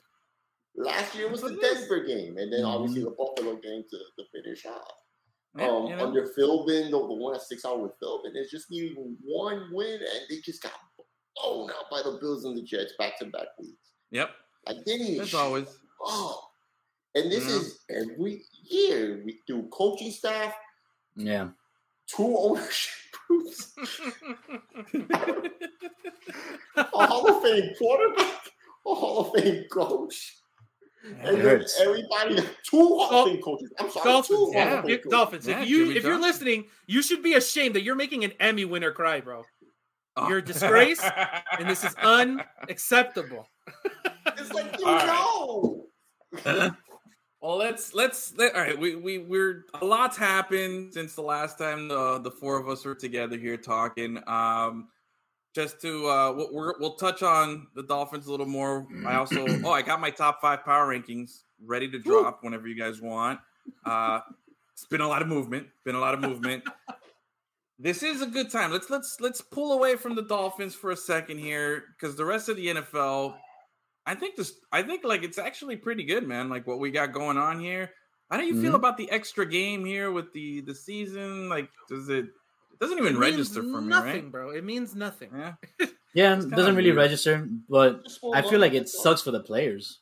Last year was the Denver game, and then obviously the Buffalo game to, to finish off. Yeah, um, you know. under Philbin, the, the one at six hour with Philbin, it's just needing one win, and they just got blown out by the Bills and the Jets back to back weeks. Yep. Like they need As always. Oh, and this is every year we do coaching staff, Yeah. Two ownership groups, a Hall of Fame quarterback, a Hall of Fame coach, and then everybody two Hall of Fame coaches. I'm sorry, Dolphins, two Hall of yeah, Fame if- Dolphins. Yeah, if you Jimmy if you're Johnson. listening, you should be ashamed that you're making an Emmy winner cry, bro. Oh. You're a disgrace, and this is unacceptable. It's like you All right. Well, let's let's let, all right. We we we're a lot's happened since the last time the the four of us were together here talking. Um, just to uh, we'll, we're, we'll touch on the Dolphins a little more. I also oh I got my top five power rankings ready to drop whenever you guys want. Uh, it's been a lot of movement. Been a lot of movement. this is a good time. Let's let's let's pull away from the Dolphins for a second here because the rest of the NFL I think this. I think like it's actually pretty good, man. Like what we got going on here. How do you feel Mhm. about the extra game here with the the season? Like, does it? It doesn't even It register for me, nothing, right? bro. It means nothing. Yeah. Yeah, it doesn't really weird. register, but I feel like it sucks for the players.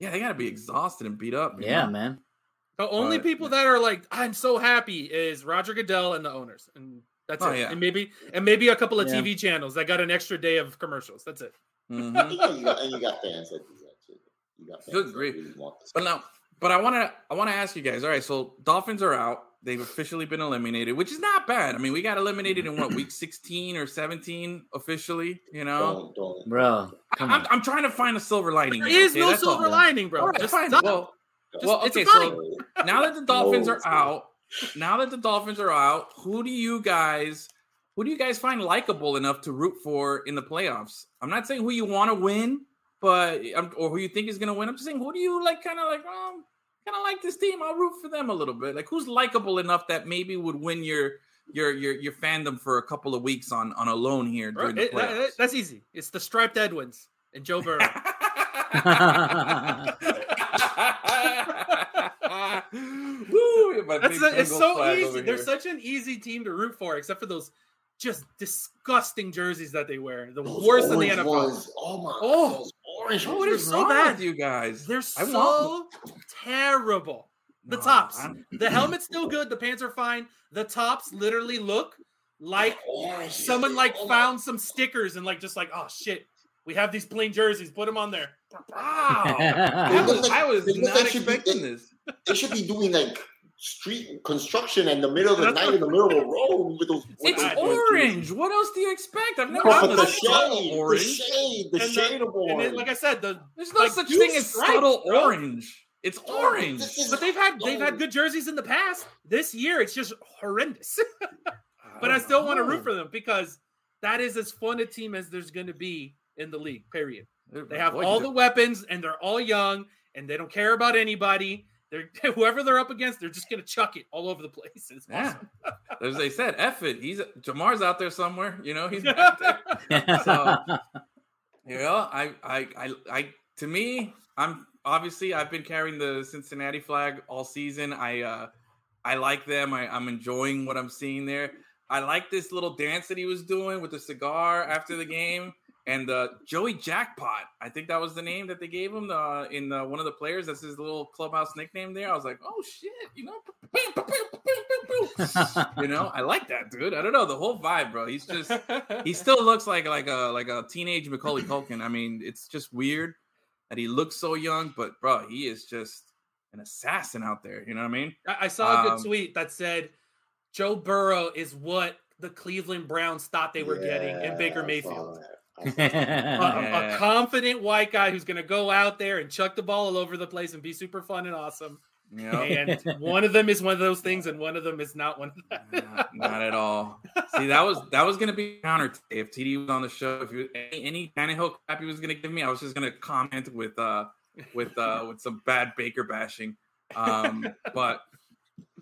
Yeah, they gotta be exhausted and beat up. Yeah, know? man. The only But- people that are like, I'm so happy is Roger Goodell and the owners. And that's Oh, it. yeah. And maybe and maybe a couple of Yeah. TV channels that got an extra day of commercials. That's it. Mhm. Yeah, you got, and you got fans that do that too. You got fans Good that grief. really want this. But now, but I want to, I want to ask you guys. All right, so Dolphins are out. They've officially been eliminated, which is not bad. I mean, we got eliminated in what week sixteen or seventeen officially. You know, Don't, don't. Bro, I'm. I'm trying to find a silver lining. There here, is okay? no That's all. silver lining, bro. All right, Just fine. stop. Well, Just- well, okay. funny. So now that the Dolphins No, are out, now that the Dolphins are out, who do you guys, who do you guys find likable enough to root for in the playoffs? I'm not saying who you want to win, but um, or who you think is going to win. I'm just saying who do you like, kind of like, um, kind of like this team. I'll root for them a little bit. Like who's likable enough that maybe would win your your your your fandom for a couple of weeks on on a loan here Bro, during the it- that- playoffs. that's easy. It's the striped Edwins and Joe Burrow. Woo, That's a, it's so easy. They're here. such an easy team to root for, except for those just disgusting jerseys that they wear. The Those worst in the orange NFL. ones, Oh my! Oh. those orange Oh, ones. it What is is so wrong bad. with you guys? They're so want- terrible. The No, tops. I'm- The helmet's still good. The pants are fine. The tops literally look like Orange. someone like Oh found some stickers and like just like, oh shit, we have these plain jerseys. Put them on there. Wow. I was, like- I was not like should be- expecting this. They should be doing like street construction in the middle of the That's night what- in the middle of a road with those. with It's those orange. What else do you expect? I've never But seen the the subtle shade, the orange. shade, the And the- shade of And orange. then, like I said, the There's no like, such thing as stripes, subtle bro. orange. It's orange. This but they've had they've had good jerseys in the past. This year, it's just horrendous. but I still want to root for them because that is as fun a team as there's going to be in the league. Period. They have all the weapons and they're all young and they don't care about anybody. They're whoever they're up against, they're just gonna chuck it all over the place. It's Yeah. As they said, F it. He's Ja'Marr's out there somewhere. You know, he's out there. So, you know, I, I, I, I, to me, I'm obviously I've been carrying the Cincinnati flag all season. I, uh, I like them. I, I'm enjoying what I'm seeing there. I like this little dance that he was doing with the cigar after the game. And uh, Joey Jackpot, I think that was the name that they gave him uh, in uh, one of the players. That's his little clubhouse nickname there. I was like, oh shit, you know, you know, I like that dude. I don't know the whole vibe, bro. He's just he still looks like like a like a teenage Macaulay Culkin. I mean, it's just weird that he looks so young, but bro, he is just an assassin out there. You know what I mean? I, I saw a good Um, tweet that said Joe Burrow is what the Cleveland Browns thought they were getting in Baker Yeah, I saw Mayfield. That. A, a- a confident white guy who's going to go out there and chuck the ball all over the place and be super fun and awesome. Yep. And one of them is one of those things, and one of them is not one of that. not, not, at all. See, that was that was gonna be counter if TD was on the show. If you any, any Tannehill crap he was gonna give me, I was just gonna comment with uh with uh with some bad Baker bashing. Um, but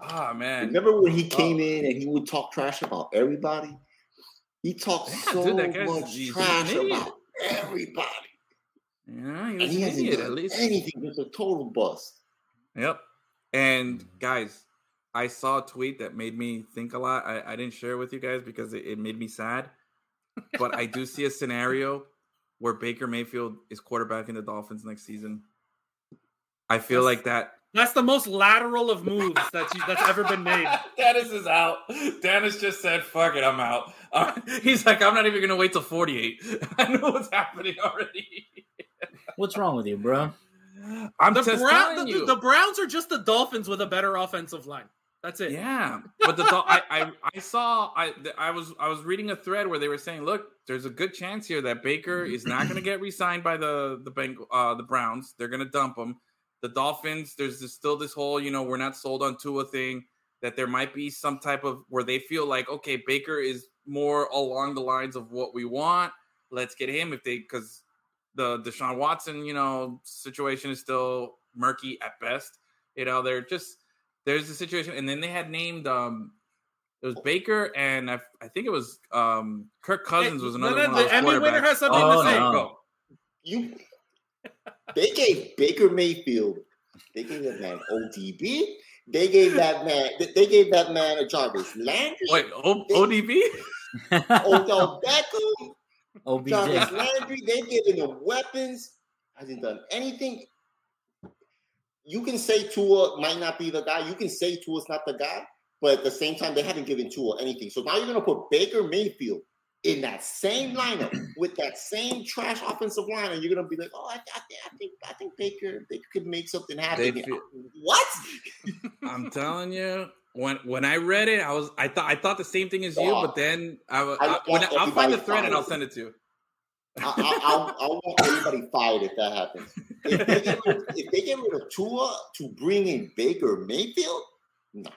ah oh, man, remember when he came oh. in and he would talk trash about everybody? He talks yeah, so dude, much trash about everybody. Yeah, he, and he hasn't done at least. anything. Just a total bust. Yep. And mm. guys, I saw a tweet that made me think a lot. I, I didn't share it with you guys because it, it made me sad. But I do see a scenario where Baker Mayfield is quarterbacking the Dolphins next season. I feel like that. That's the most lateral of moves that's that's ever been made. Dennis is out. Dennis just said, "Fuck it, I'm out." Uh, he's like, "I'm not even going to wait till 48. I know what's happening already." What's wrong with you, bro? I'm the, Brown, the, the, Browns are just the Dolphins with a better offensive line. That's it. Yeah, but the I, I I saw I I was I was reading a thread where they were saying, look, there's a good chance here that Baker is not going to get re-signed by the the bank uh, the Browns. They're going to dump him. The Dolphins, there's this, still this whole you know we're not sold on Tua thing. That there might be some type of where they feel like okay, Baker is more along the lines of what we want. Let's get him if they because the Deshaun Watson, you know, situation is still murky at best. You know, they're just there's a situation, and then they had named um it was Baker and I, I think it was um Kirk Cousins was another no, no, one. The Emmy winner has something oh, to say. No. You they gave Baker Mayfield, they gave that man ODB. They gave that man. They gave that man a Jarvis Landry. Wait, o- ODB? Odell Beckham. OBJ. Jarvis Landry, they've given him weapons. Hasn't done anything. You can say Tua might not be the guy. You can say Tua's not the guy, but at the same time, they haven't given Tua anything. So now you're going to put Baker Mayfield in that same mm. lineup with that same trash offensive line, and you're to be like, "Oh, I, I, I think I think Baker Baker could make something happen." Feel, what? I'm telling you, when when I read it, I was I thought I thought the same thing as you, but then I, I, when I will find the thread and I'll send it to you. I, will want everybody fired if that happens. If they, get rid, if they get rid of Tua to bring in Baker Mayfield, no.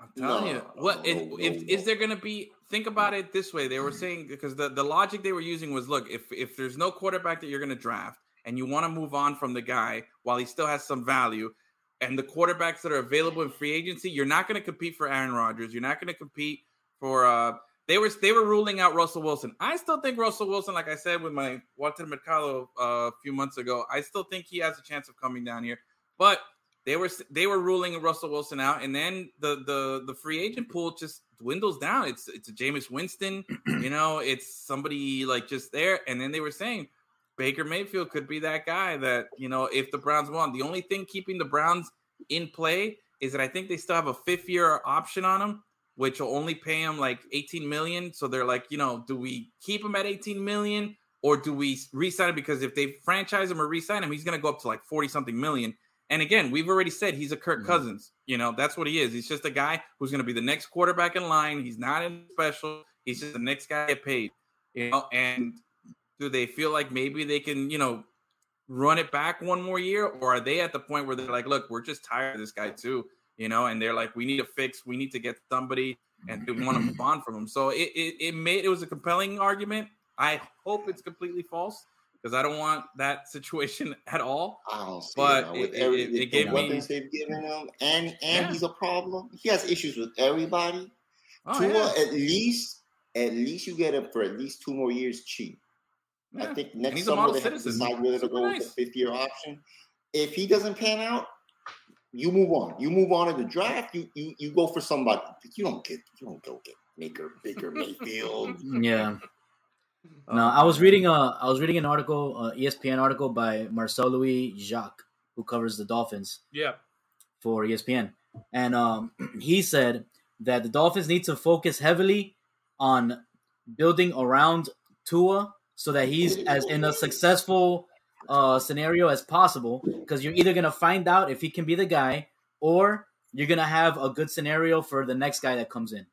I'm telling no, you, what no, no, if is there going to be? Think about it this way. They were saying because the, the logic they were using was, look, if if there's no quarterback that you're going to draft and you want to move on from the guy while he still has some value, and the quarterbacks that are available in free agency, you're not going to compete for Aaron Rodgers. You're not going to compete for. uh They were they were ruling out Russell Wilson. I still think Russell Wilson, like I said with my Walter Mercado uh, a few months ago, I still think he has a chance of coming down here. But they were they were ruling Russell Wilson out, and then the the the free agent pool just dwindles down. It's it's a Jameis Winston, you know, it's somebody like just there, and then they were saying Baker Mayfield could be that guy that, you know, if the Browns won. The only thing keeping the Browns in play is that I think they still have a fifth year option on him, which will only pay him like 18 million. So they're like, you know, do we keep him at 18 million or do we resign him? Because if they franchise him or resign him, he's going to go up to like 40 something million. And again, we've already said he's a Kirk mm-hmm. Cousins. You know, that's what he is. He's just a guy who's going to be the next quarterback in line. He's not in special. He's just the next guy get paid. You know, and do they feel like maybe they can, you know, run it back one more year, or are they at the point where they're like, look, we're just tired of this guy too, you know, and they're like, we need a fix, we need to get somebody, and we want to move on from him. So it, it it made it was a compelling argument. I hope it's completely false because I don't want that situation at all. I don't see but it, every, it, it gave weapons me... they've given him, and and yeah. he's a problem. He has issues with everybody. Oh, Tua, yeah. at least, at least you get him for at least two more years cheap. Yeah. I think next summer they have to decide whether to go nice. with the fifth year option. If he doesn't pan out, you move on. You move on in the draft. You you you go for somebody. You don't get you don't go get Baker Baker Mayfield. Yeah. No, I was reading a I was reading an article, uh, ESPN article by Marcel Louis-Jacques, who covers the Dolphins. Yeah. For ESPN, and um, he said that the Dolphins need to focus heavily on building around Tua so that he's as in a successful uh, scenario as possible. Because you're either gonna find out if he can be the guy, or you're gonna have a good scenario for the next guy that comes in.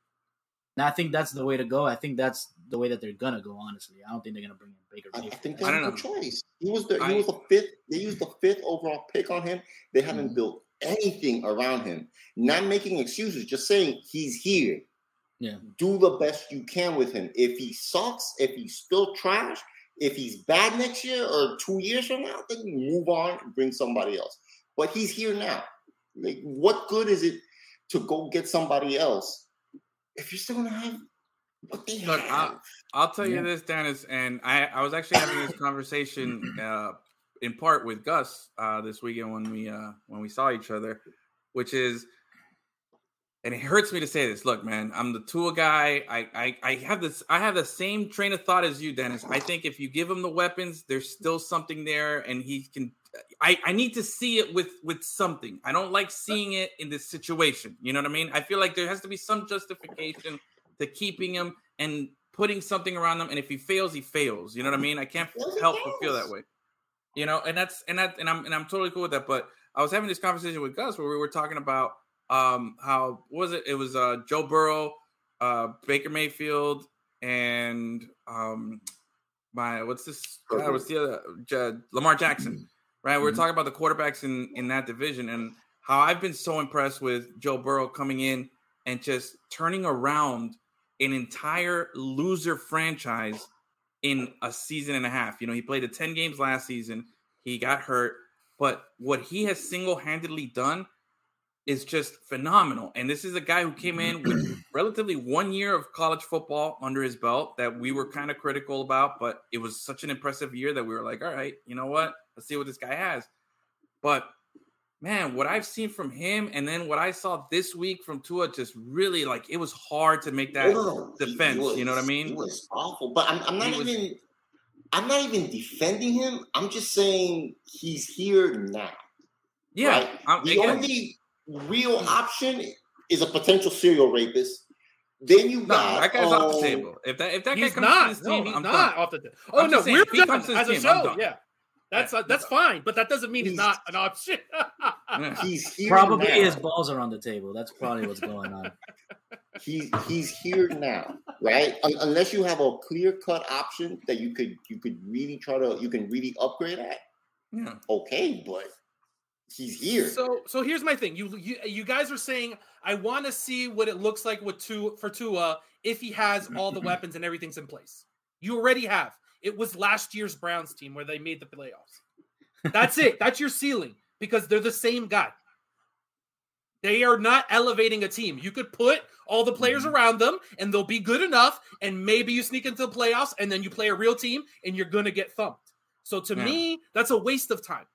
And I think that's the way to go. I think that's the way that they're gonna go. Honestly, I don't think they're gonna bring in Baker. I, I think that's a good choice. He was the I, he was the fifth. They used the fifth overall pick on him. They haven't mm-hmm. built anything around him. Not making excuses, just saying he's here. Yeah. Do the best you can with him. If he sucks, if he's still trash, if he's bad next year or two years from now, then move on and bring somebody else. But he's here now. Like, what good is it to go get somebody else if you're still gonna have what they Look. I'll, I'll tell Yeah. you this, Dennis, and I, I was actually having this conversation uh, in part with Gus uh, this weekend when we uh, when we saw each other, which is, and it hurts me to say this. Look, man, I'm the Tua guy. I, I I have this. I have the same train of thought as you, Dennis. I think if you give him the weapons, there's still something there, and he can. I, I need to see it with with something. I don't like seeing it in this situation. You know what I mean? I feel like there has to be some justification to keeping him and putting something around him. And if he fails, he fails. You know what I mean? I can't help but feel that way. You know, and that's and that and I'm and I'm totally cool with that. But I was having this conversation with Gus where we were talking about um how what was it? It was uh Joe Burrow, uh Baker Mayfield, and um my what's this? God, what's the other J- Lamar Jackson? Right, we we're talking about the quarterbacks in in that division and how I've been so impressed with Joe Burrow coming in and just turning around an entire loser franchise in a season and a half. You know, he played the 10 games last season. He got hurt, but what he has single-handedly done is just phenomenal. And this is a guy who came in with relatively one year of college football under his belt that we were kind of critical about, but it was such an impressive year that we were like, all right, you know what? Let's see what this guy has. But man, what I've seen from him and then what I saw this week from Tua just really like it was hard to make that No, defense. you know what I mean? It was awful, but I'm, I'm not He was- even. I'm not even defending him. I'm just saying he's here now. Yeah. right? I'm- the again, only real option is a potential serial rapist. Then you no, got that guy's off the um, table. If that if that guy comes not. to this no, team, he's I'm not done. off the. Table. Oh I'm no, saying, we're if he done comes to as a team, I'm show. done. Yeah, that's Yeah, uh, that's fine, but that doesn't mean it's He's- not an option. Yeah. He's here Probably now. his balls are on the table. That's probably what's going on. He's he's here now, right? Un- unless you have a clear cut option that you could you could really try to you can really upgrade at. Yeah. Okay, but he's here. So so here's my thing. You you, you guys are saying I want to see what it looks like with two for Tua if he has all the weapons and everything's in place. You already have. It was last year's Browns team where they made the playoffs. That's it. That's your ceiling because they're the same guy. They are not elevating a team. You could put all the players around them and they'll be good enough and maybe you sneak into the playoffs and then you play a real team and you're going to get thumped. So to Yeah. me, that's a waste of time.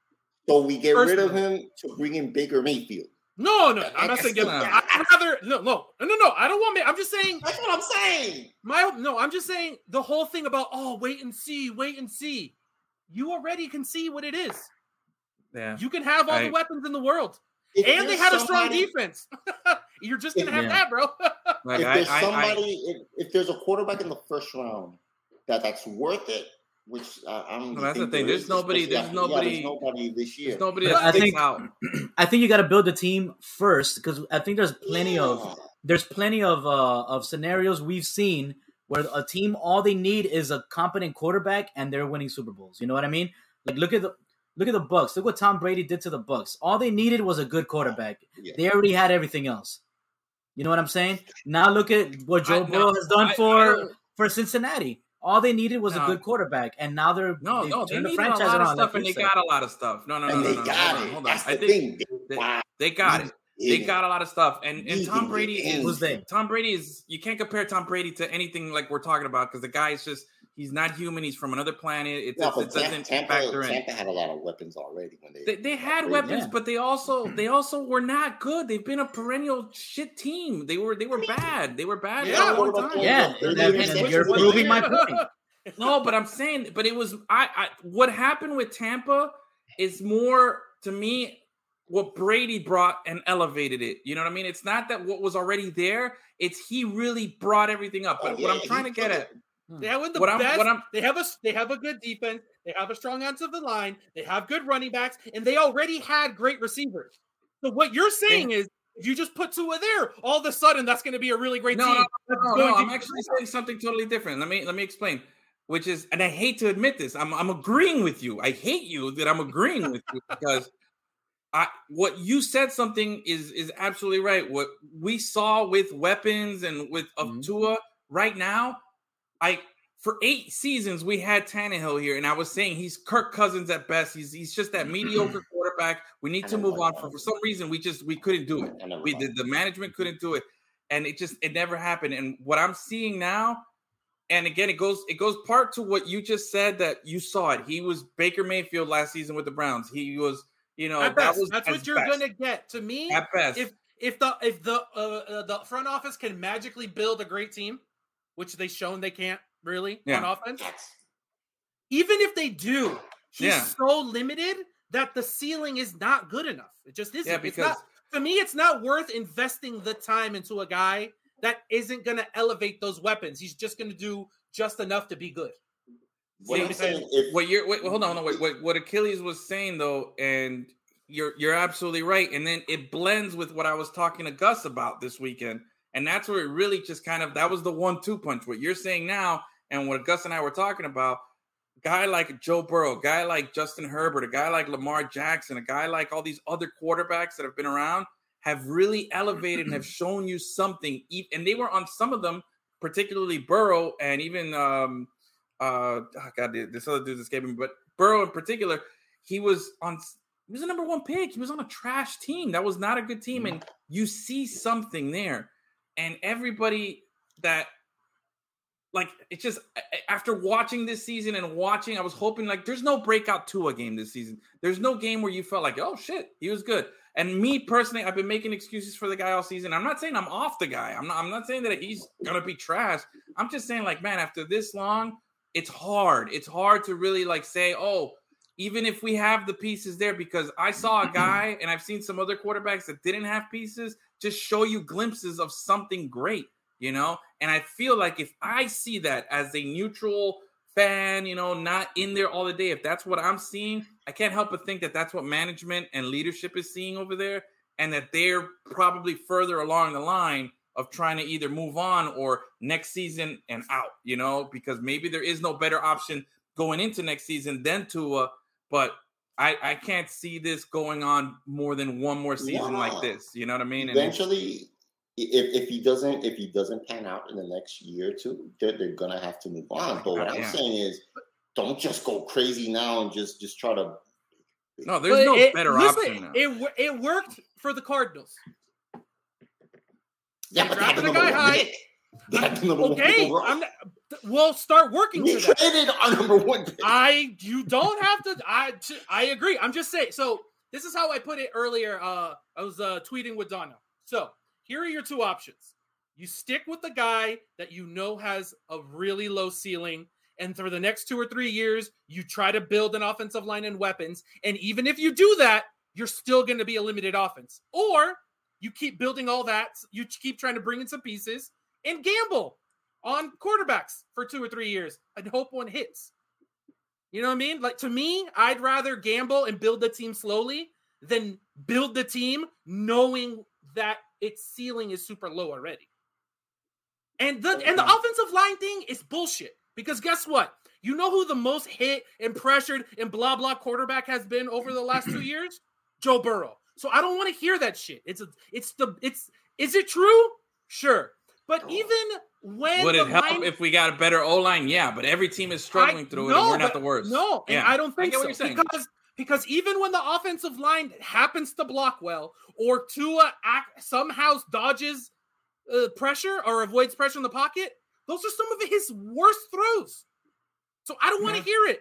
So we get rid of him to bring in Baker Mayfield. No, no, I'm not saying. Get, Excellent. I- I'd rather no, no, no, no, no. I don't want me. I'm just saying. That's what I'm saying. My no, I'm just saying the whole thing about oh, wait and see, wait and see. You already can see what it is. Yeah. You can have all I- the weapons in the world, If and they there's had a strong defense. You're just gonna If- have Yeah. that, bro. Like if I, there's I, I, somebody, if, if there's a quarterback in the first round that that's worth it, which uh, I don't. Well, that's think the thing. there There's is, nobody- there's yeah, nobody- there's nobody this year. there's nobody that I think- out. I think you got to build the team first because I think there's plenty Yeah. of there's plenty of uh, of scenarios we've seen where a team all they need is a competent quarterback and they're winning Super Bowls. You know what I mean? Like look at the look at the Bucks. Look what Tom Brady did to the Bucks. All they needed was a good quarterback. Yeah. They already had everything else. You know what I'm saying? Now look at what Joe I- Burrow no, has done I- I for don't- for Cincinnati. All they needed was No. a good quarterback, and now they're No, they've no, they turned the needed a franchise lot of stuff, like and they said. got a lot of stuff. No, no, no, and no, they no, no, got hold it. hold on. That's I the think thing. they, Wow. they got it. They got a lot of stuff, and and Tom Brady is Tom Brady is you can't compare Tom Brady to anything like we're talking about because the guy is just he's not human. He's from another planet. It, No, just, but it Tampa, doesn't Tampa, factor in. Tampa had a lot of weapons already when they. They, they had Brady. weapons, Yeah. but they also they also were not good. They've been a perennial shit team. They were they were bad. They were bad Yeah. for a long What about time. the- Yeah, the and, 30 and interceptions you're was proving my point. No, but I'm saying, but it was I, I. What happened with Tampa is more to me what Brady brought and elevated it. You know what I mean? It's not that what was already there. It's he really brought everything up. Oh, but Oh, what I'm trying to get at, it- They have the What I'm- best. I'm- they have a they have a good defense. They have a strong end of the line. They have good running backs, and they already had great receivers. So what you're saying is, if you just put Tua there, all of a sudden that's going to be a really great no, team. no, that's no, no. I'm actually saying something totally different. Let me let me explain. Which is, and I hate to admit this, I'm I'm agreeing with you. I hate you that I'm agreeing with you because I what you said something is is absolutely right. What we saw with weapons and with of mm-hmm. Tua right now, I for eight seasons we had Tannehill here, and I was saying he's Kirk Cousins at best. He's he's just that mediocre quarterback. We need to move on. For, for some reason, we just we couldn't do it. We the, the management couldn't do it, and it just it never happened. And what I'm seeing now, and again, it goes it goes part to what you just said that you saw it. He was Baker Mayfield last season with the Browns. He was, you know, at that best. was that's what you're best. gonna get. To me, at best, if if the if the uh, uh, the front office can magically build a great team, which they've shown they can't really yeah. on offense. Even if they do, he's yeah. so limited that the ceiling is not good enough. It just isn't. Yeah, because it's not, to me, it's not worth investing the time into a guy that isn't going to elevate those weapons. He's just going to do just enough to be good. What, I'm saying, if, what you're wait, hold on, no, wait, wait, what Achilles was saying though, and you're you're absolutely right, and then it blends with what I was talking to Gus about this weekend, and that's where it really just kind of that was the one-two punch. What you're saying now and what Gus and I were talking about, guy like Joe Burrow, guy like Justin Herbert, a guy like Lamar Jackson, a guy like all these other quarterbacks that have been around have really elevated and have shown you something. And they were on some of them, particularly Burrow and even um uh oh God, this other dude's escaping me, but Burrow in particular, he was on he was a number one pick. He was on a trash team. That was not a good team. And you see something there. And everybody that like it's just after watching this season and watching, I was hoping like there's no breakout Tua game this season. There's no game where you felt like, oh shit, he was good. And me personally, I've been making excuses for the guy all season. I'm not saying I'm off the guy. I'm not. I'm not saying that he's gonna be trash. I'm just saying like, man, after this long, it's hard. It's hard to really like say, oh, even if we have the pieces there, because I saw a guy and I've seen some other quarterbacks that didn't have pieces just show you glimpses of something great you know? And I feel like if I see that as a neutral fan, you know, not in there all the day, if that's what I'm seeing, I can't help but think that that's what management and leadership is seeing over there and that they're probably further along the line of trying to either move on or next season and out, you know, because maybe there is no better option going into next season than Tua, but I, I can't see this going on more than one more season yeah. like this. You know what I mean? Eventually, if, if he doesn't if he doesn't pan out in the next year or two, they're, they're gonna have to move on. But oh, what I'm saying is, don't just go crazy now and just just try to. No, there's but no it, better listen, option. Now. It it worked for the Cardinals. Yeah, but drafted a guy high. Okay, I'm not, we'll start working. We traded our number one. Pick. I you don't have to. I I agree. I'm just saying. So this is how I put it earlier. Uh, I was uh, tweeting with Donna. So here are your two options. You stick with the guy that you know has a really low ceiling, and for the next two or three years, you try to build an offensive line and weapons. And even if you do that, you're still going to be a limited offense. Or you keep building all that, you keep trying to bring in some pieces and gamble on quarterbacks for two or three years and hope one hits. You know what I mean? Like to me, I'd rather gamble and build the team slowly than build the team knowing that its ceiling is super low already. And the and the offensive line thing is bullshit. Because guess what? You know who the most hit and pressured and blah blah quarterback has been over the last two years? Joe Burrow. So I don't want to hear that shit. It's a, it's the it's is it true? Sure. But oh. even when would it help line, if we got a better O line? Yeah, but every team is struggling I, through no, it, and we're not the worst. No, yeah. I don't think I so. Because because even when the offensive line happens to block well, or Tua act, somehow dodges uh, pressure or avoids pressure in the pocket, those are some of his worst throws. So I don't want to hear it.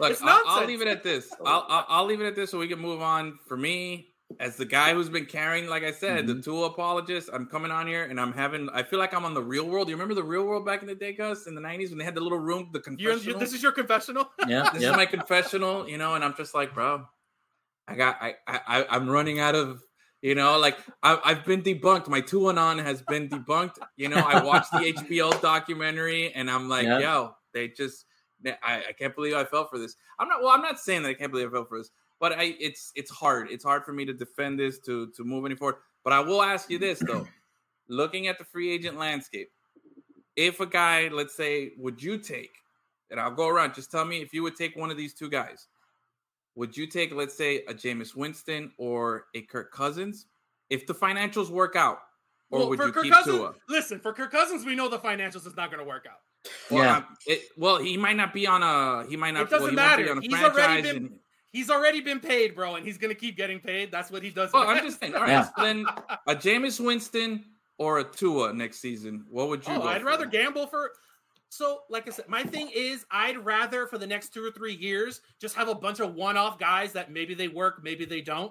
Look, I'll, I'll, leave it at this. I'll, I'll, I'll leave it at this so we can move on. For me, as the guy who's been carrying, like I said, mm-hmm. the Tua apologist, I'm coming on here and I'm having. I feel like I'm on the real world. You remember the real world back in the day, Gus, in the '90s when they had the little room, the confessional. You're, this is your confessional. Yeah, this yeah. is my confessional. You know, and I'm just like, bro, I got, I, I, I'm running out of. You know, like I, I've been debunked. My two and on has been debunked. You know, I watched the HBO documentary, and I'm like, yeah. yo, they just. I, I can't believe I fell for this. I'm not. Well, I'm not saying that I can't believe I fell for this but I it's it's hard. It's hard for me to defend this to to move any forward. But I will ask you this though. Looking at the free agent landscape, if a guy, let's say, would you take, and I'll go around, just tell me if you would take one of these two guys. would you take, let's say, a Jameis Winston or a Kirk Cousins if the financials work out? Or Well, would for you Kirk keep Cousins, Tua? listen, for Kirk Cousins, we know the financials is not going to work out. Well, Yeah. um, it, well, he might not be on a. He might not. It doesn't well, he might be matter. on a He's already been- and- He's already been paid, bro, and he's going to keep getting paid. That's what he does. well, I'm just saying. All right, Yeah. so then a Jameis Winston or a Tua next season. What would you? Oh, I'd for? rather gamble for. So, like I said, my thing is, I'd rather for the next two or three years just have a bunch of one-off guys that maybe they work, maybe they don't,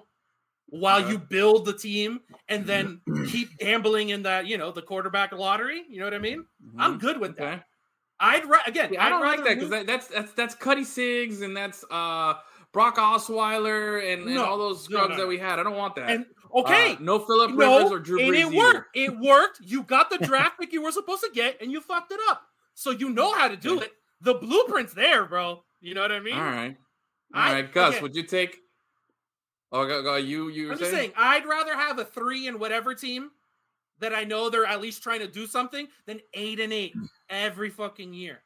while Okay. you build the team, and then keep gambling in that you know the quarterback lottery. You know what I mean? I'm Mhm. good with that. I'd ra- again. Yeah, I I'd don't like that because move- that, that's that's that's Cuddy Sigs and that's uh Brock Osweiler and, and No, all those scrubs no, that we had. I don't want that. and okay, Uh, no Philip no, Rivers or Drew and Brees. it either. worked. It worked. You got the draft pick you were supposed to get, and you fucked it up. So you know how to do it. The blueprint's there, bro. You know what I mean? All right, all I- right, Gus. okay. Would you take? Oh, go, go, you you. I'm just saying, I'd rather have a three and whatever team that I know they're at least trying to do something than eight and eight every fucking year.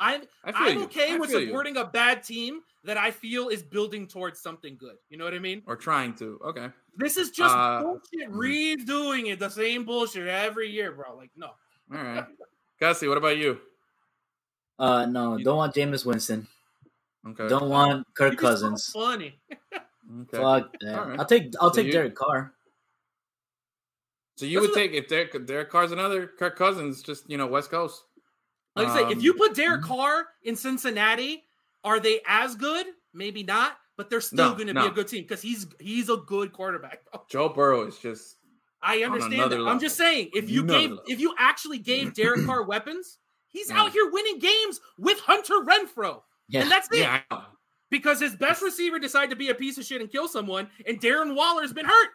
I'm I feel I'm you. okay I with feel you. supporting a bad team that I feel is building towards something good. You know what I mean? or trying to. Okay. This is just Uh, bullshit. Redoing it, the same bullshit every year, bro. Like, no. All right. Gussie, what about you? Uh, no, You- don't want Jameis Winston. Okay. Don't want Kirk You'd be so Cousins. funny. Okay. Fuck that. All right. I'll take I'll So take you- Derek Carr. So you That's would what- take if Derek Derek Carr's another Kirk Cousins, just you know West Coast. Like I say, if Um, you put Derek Carr in Cincinnati, are they as good? Maybe not, but they're still No, going to no. be a good team because he's he's a good quarterback. Bro. Joe Burrow is just I understand that. I'm just saying, if you Another gave, level. if you actually gave Derek Carr weapons, he's Yeah. out here winning games with Hunter Renfrow, Yeah. and that's it. yeah. Because his best receiver decided to be a piece of shit and kill someone, and Darren Waller's been hurt,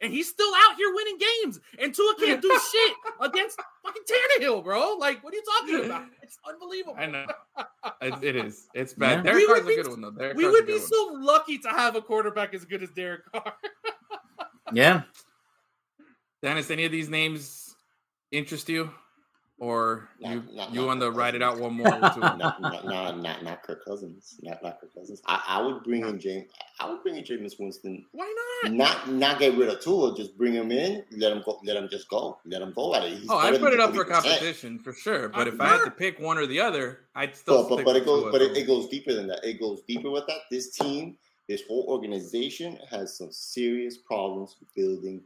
and he's still out here winning games. And Tua can't do shit against fucking Tannehill, bro. Like, what are you talking about? It's unbelievable. I know. It, it is. It's bad. Yeah. Derek We would Carr's a be- good one though. Derek we Carr's would be one. so lucky to have a quarterback as good as Derek Carr. Yeah. Dennis, any of these names interest you, or Not- you not- you not want to Kirk write it out one more? with not, not, not, not, not Kirk Cousins. Not, not Kirk Cousins. I, I would bring in James. I would bring in Jameis Winston. Why not? Not, not get rid of Tua. Just bring him in. Let him go. Let him just go. Let him go at it. He's Oh, I put it up for 40%. competition for sure. But Uh, if I had to pick one or the other, I'd still. But, but, stick but with it goes. Tua, But it, it goes deeper than that. It goes deeper with that. This team, this whole organization, has some serious problems building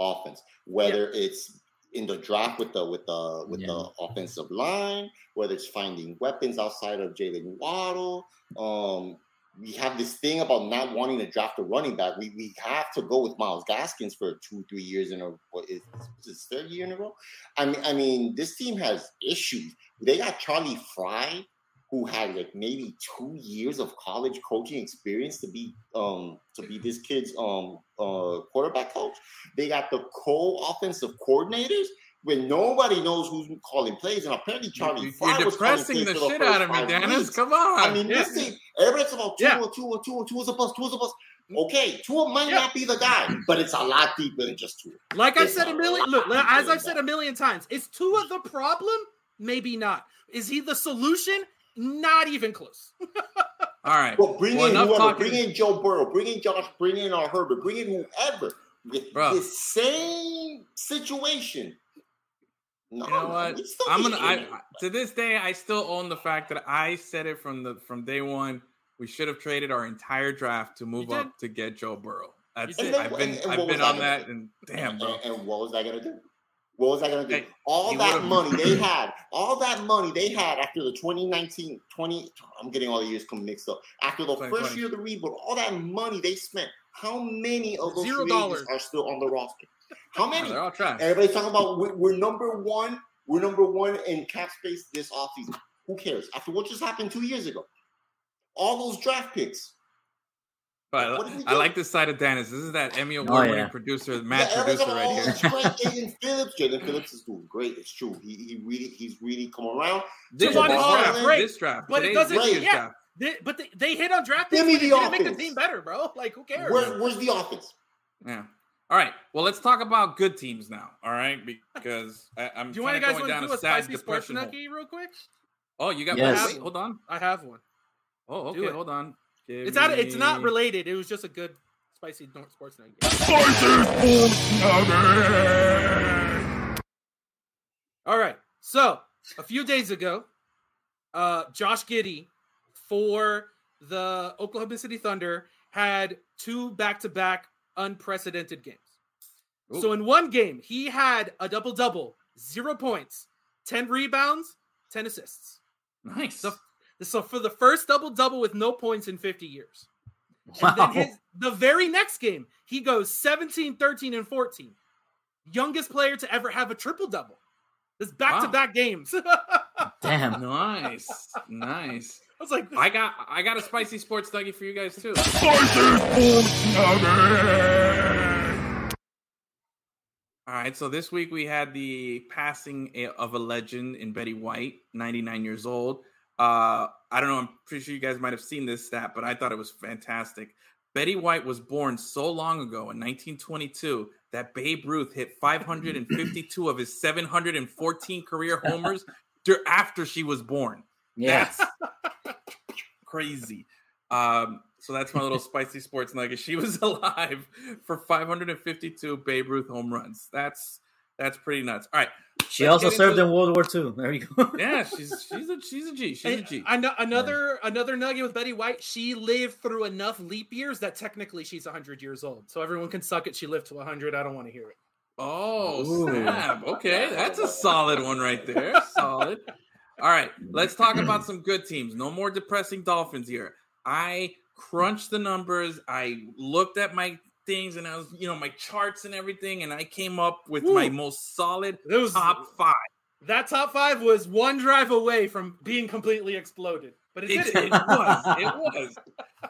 offense. Whether it's in the draft with the with the with Yeah. the offensive line, whether it's finding weapons outside of Jaylen Waddle. Um, we have this thing about not wanting to draft a running back. We we have to go with Myles Gaskins for two three years in a what is this his third year in a row. I mean I mean this team has issues. They got Charlie Frye, who had like maybe two years of college coaching experience to be um to be this kid's um uh quarterback coach. They got the co-offensive coordinators when nobody knows who's calling plays, and apparently Charlie You- Frye was depressing the for shit out of me, Dennis. Come on. I mean, Yeah. this thing, everybody's about two Yeah. Tua, Tua, Tua's a bust, Tua's a bust. Okay, Tua might not be the guy, but it's a lot deeper than just Tua. Like I said a a million, look, as I've said a million times, is Tua the problem? Maybe not. Is he the solution? Not even close. All right. Well, bring Well, in whoever, talking- bring in Joe Burrow, bring in Josh, bring in our Herbert, bring in whoever with Bro. the same situation. No, You know what? I'm gonna. I, to this day, I still own the fact that I said it from the from day one. We should have traded our entire draft to move up to get Joe Burrow. That's And it. then I've been and- and I've been on that that, and damn, and, bro. and- and what was that gonna do? What was that gonna do? Hey, all that money they had, all that money they had after the 2019, 20, I'm getting all the years come mixed up. After the first year of the rebuild, all that money they spent, how many of those Zero dollars. are still on the roster? How many? they're all. Everybody's talking about we're, we're number one. We're number one in cap space this offseason. Who cares? After what just happened two years ago, all those draft picks. But What did we I like this side of Dennis. This is that Emmy Oh, Award winning yeah. producer, Matt Yeah, producer right oh, here. it's great. Jaelan Phillips. Jaelan Phillips is doing great. It's true. He, he really he's really come around. This, Javon this draft, great, this draft, but it doesn't- this yeah. draft. They, but they, they hit on draft Give picks, me but the didn't make the team better, bro. Like, who cares? Where, where's the offense? Yeah. All right. Well, let's talk about good teams now. All right, because I, I'm do you want of guys going want to down do a a sad spicy sports depression. hole. nugget real quick? Oh, you got Yes. one? Wait, hold on. I have one. Oh, Do okay. Hold on. Give It's not. It's not related. It was just a good spicy sports nugget. All right. So a few days ago, uh, Josh Giddey for the Oklahoma City Thunder had two back-to-back unprecedented games. So in one game, he had a double double, zero points, ten rebounds, ten assists. Nice. So, so for the first double double with no points in 50 years. Wow. And then his, the very next game, he goes 17, 13, and 14. Youngest player to ever have a triple double. This back to back games. Damn. Nice. Nice. I was like, I got I got a spicy sports nugget for you guys too. Spicy sports nugget. All right, so this week we had the passing of a legend in Betty White, 99 years old. Uh, I don't know, I'm pretty sure you guys might have seen this stat, but I thought it was fantastic. Betty White was born so long ago in 1922 that Babe Ruth hit 552 of his 714 career homers after she was born. Yes. That's crazy. Um, so that's my little spicy sports nugget. She was alive for 552 Babe Ruth home runs. That's that's pretty nuts. All right. She let's also served into- in World War II. There you go. Yeah, she's she's a she's a G. She's a And G. ano- another another nugget with Betty White. She lived through enough leap years that technically she's 100 years old. So everyone can suck it. She lived to 100. I don't want to hear it. Oh, Ooh. snap. Okay, that's a solid one right there. Solid. All right, let's talk about some good teams. No more depressing Dolphins here. I crunched the numbers. I looked at my things and I was, you know, my charts and everything, and I came up with my most solid It was top five. that top five was one drive away from being completely exploded, but it, It, didn't. it was. It was.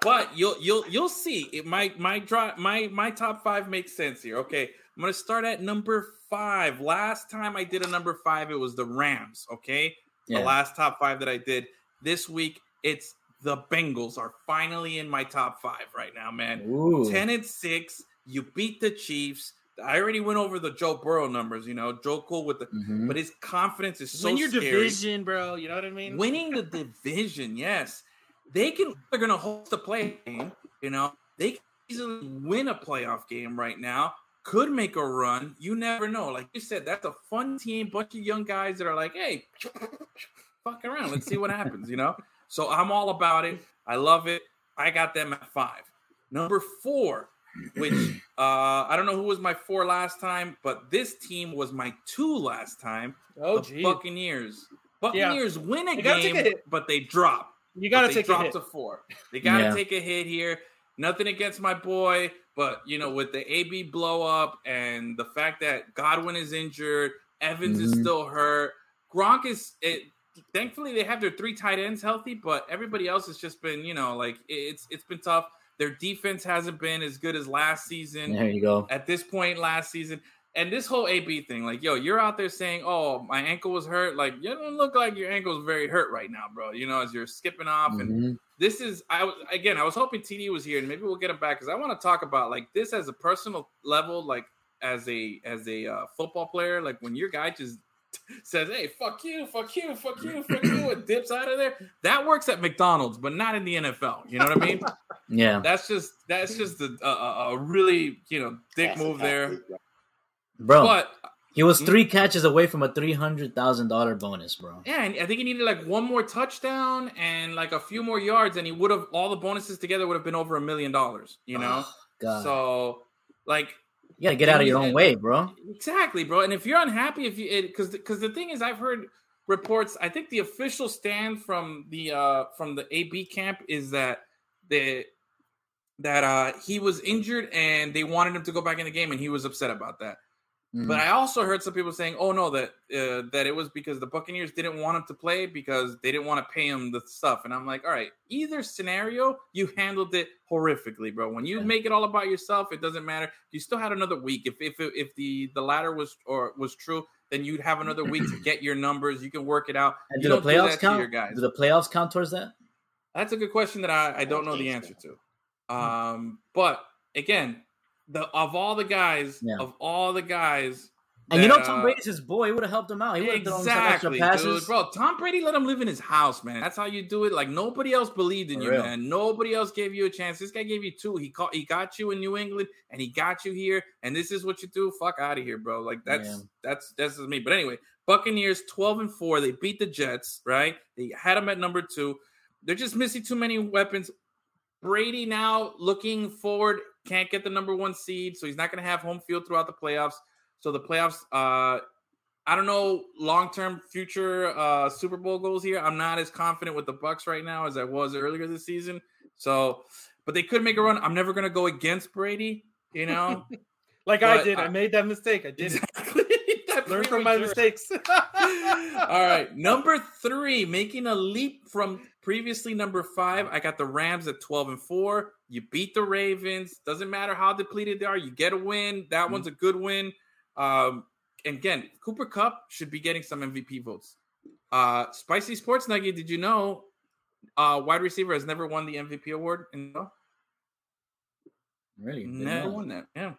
But you'll you'll you'll see. It my my drop my my top five makes sense here. Okay, I'm gonna start at number five. Last time I did a number five, it was the Rams. Okay, Yeah. the last top five that I did this week, it's the Bengals are finally in my top five right now, man. Ooh. 10 and 6. You beat the Chiefs. I already went over the Joe Burrow numbers, you know, Joe Cool with the Mhm. but his confidence is so Win your scary. division, bro. You know what I mean? Winning the division, yes. They can they're gonna host a play game, you know. They can easily win a playoff game right now. Could make a run. You never know. Like you said, that's a fun team, bunch of young guys that are like, hey, fuck around. Let's see what happens, you know? So I'm all about it. I love it. I got them at five. Number four, which uh I don't know who was my four last time, but this team was my two last time. Oh, the gee. Buccaneers. Buccaneers win a You game, a but they drop. You got to But they take a drop hit. to four. They got to Yeah. take a hit here. Nothing against my boy, but you know, with the AB blow up and the fact that Godwin is injured, Evans is Mhm. still hurt, Gronk is. It, thankfully, they have their three tight ends healthy, but everybody else has just been, you know, like it's it's been tough. Their defense hasn't been as good as last season There you go. at this point last season. And this whole AB thing, like, yo, you're out there saying, "Oh, my ankle was hurt." Like, you don't look like your ankle's very hurt right now, bro. You know, as you're skipping off, and Mhm. this is, I was again, I was hoping TD was here, and maybe we'll get him back because I want to talk about like this as a personal level, like as a as a uh, football player, like when your guy just says, "Hey, fuck you, fuck you, fuck you, fuck you," and dips out of there. That works at McDonald's, but not in the NFL. You know what I mean? Yeah. That's just that's just a, a, a really you know dick Classic move there. Bro, But he was three mm-hmm. catches away from a $300,000 bonus, bro. yeah, and I think he needed like one more touchdown and like a few more yards, and he would have all the bonuses together would have been over a million dollars. You know, Oh, God. so like you got to get out of your own way, bro. exactly, bro. And if you're unhappy, if you because because the thing is, I've heard reports. I think the official stand from the uh from the AB camp is that the that uh he was injured and they wanted him to go back in the game, and he was upset about that. Mhm. But I also heard some people saying, "Oh no, that uh, that it was because the Buccaneers didn't want him to play because they didn't want to pay him the stuff." And I'm like, "All right, either scenario, you handled it horrifically, bro. When you Yeah. make it all about yourself, it doesn't matter. You still had another week. If if if the the latter was or was true, then you'd have another week to get your numbers. You can work it out. and you do the don't do playoffs that your guys. Do the playoffs count towards that? That's a good question that I, I don't know the answer to. Um, but again, the of all the guys, Yeah. of all the guys, And you know, Tom uh, Brady's his boy. He would have helped him out. He would have exactly, thrown some extra passes. Dude. Bro, Tom Brady let him live in his house, man. That's how you do it. Like nobody else believed in For you, real. man. Nobody else gave you a chance. This guy gave you two. He caught, he got you in New England, and he got you here. And this is what you do. Fuck out of here, bro. Like that's yeah. that's that's me. But anyway, Buccaneers twelve and four. They beat the Jets. Right? They had them at number two. They're just missing too many weapons. Brady now looking forward can't get the number one seed, so he's not going to have home field throughout the playoffs. So the playoffs, uh, I don't know long term future uh, Super Bowl goals here. I'm not as confident with the Bucs right now as I was earlier this season. So, but they could make a run. I'm never going to go against Brady, you know. like but I did. I, I, made that mistake. I did. Exactly. Learn from my mistakes. All right, number three, making a leap from previously number five. I got the Rams at 12 and four. You beat the Ravens. Doesn't matter how depleted they are. You get a win. That mm-hmm. one's a good win. Um, and again, Cooper Kupp should be getting some MVP votes. Uh, Spicy Sports Nugget, did you know uh, wide receiver has never won the MVP award in Really? Never won that. Yeah.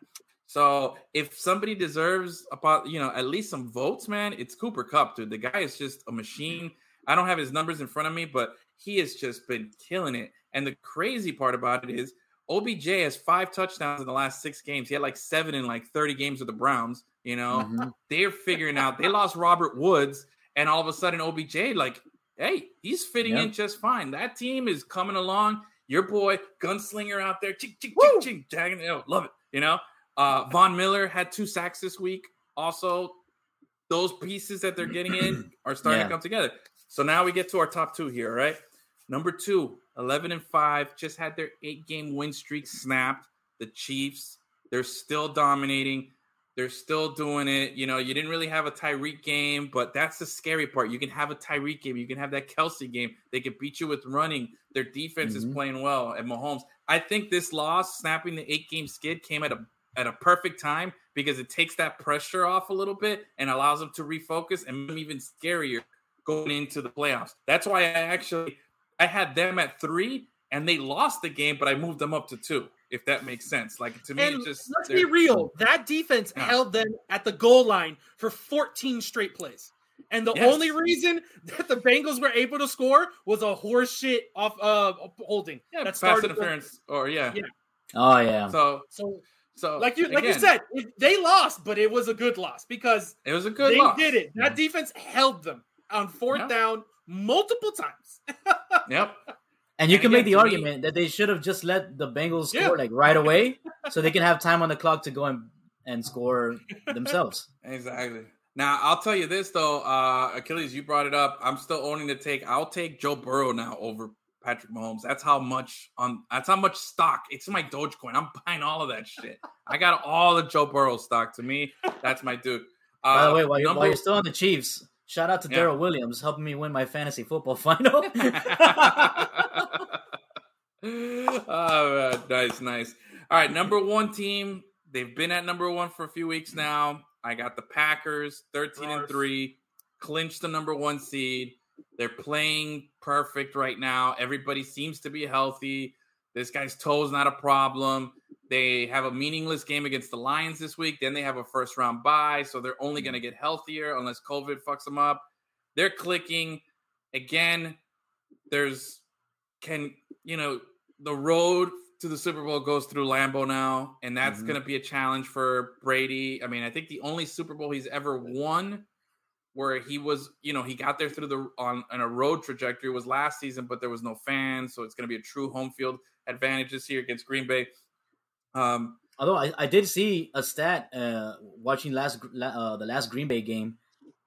So if somebody deserves about you know at least some votes, man, it's Cooper Kupp, dude. The guy is just a machine. I don't have his numbers in front of me, but he has just been killing it. And the crazy part about it is OBJ has five touchdowns in the last six games. He had like seven in like 30 games with the Browns. You know, mm-hmm. they're figuring out they lost Robert Woods, and all of a sudden OBJ, like, hey, he's fitting yep. in just fine. That team is coming along. Your boy, gunslinger out there, ching, ching, ching, ching, jagging, oh, love it. You know, uh, Von Miller had two sacks this week. Also, those pieces that they're getting in are starting yeah. to come together. So now we get to our top two here, right? Number two, 11 and 5, just had their eight game win streak snapped. The Chiefs, they're still dominating. They're still doing it. You know, you didn't really have a Tyreek game, but that's the scary part. You can have a Tyreek game. You can have that Kelce game. They can beat you with running. Their defense mm-hmm. is playing well at Mahomes. I think this loss, snapping the eight game skid, came at a at a perfect time because it takes that pressure off a little bit and allows them to refocus and even scarier going into the playoffs. That's why I actually I had them at three and they lost the game, but I moved them up to two. If that makes sense, like to me, and just let's be real. That defense yeah. held them at the goal line for 14 straight plays, and the yes. only reason that the Bengals were able to score was a horse shit off uh holding. Yeah, that started interference, or yeah. yeah. Oh yeah. So so so like you like again, you said, they lost, but it was a good loss because it was a good. They loss. did it. That defense held them on fourth yeah. down multiple times. yep. And you and can make the argument me, that they should have just let the Bengals score yeah. like right away, so they can have time on the clock to go and, and score themselves. Exactly. Now I'll tell you this though, uh, Achilles, you brought it up. I'm still owning the take. I'll take Joe Burrow now over Patrick Mahomes. That's how much on. That's how much stock. It's my Dogecoin. I'm buying all of that shit. I got all the Joe Burrow stock. To me, that's my dude. Uh, By the way, while you're, while you're still on the Chiefs, Shout out to yeah. Darrel Williams helping me win my fantasy football final. oh, nice, nice. All right, number one team. They've been at number one for a few weeks now. I got the Packers, thirteen and three, clinched the number one seed. They're playing perfect right now. Everybody seems to be healthy. This guy's toe's not a problem. They have a meaningless game against the Lions this week. Then they have a first round bye. So they're only going to get healthier unless COVID fucks them up. They're clicking. Again, there's, can, you know, the road to the Super Bowl goes through Lambeau now. And that's mm-hmm. going to be a challenge for Brady. I mean, I think the only Super Bowl he's ever won where he was, you know, he got there through the on, on a road trajectory was last season, but there was no fans, so it's going to be a true home field advantage this year against Green Bay. Um, Although I, I did see a stat uh, watching last uh, the last Green Bay game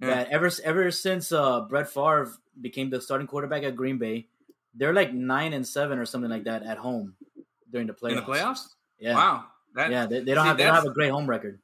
yeah. that ever ever since uh, Brett Favre became the starting quarterback at Green Bay, they're like nine and seven or something like that at home during the playoffs. In the playoffs? Yeah. Wow. That, yeah, they, they don't see, have they don't have a great home record.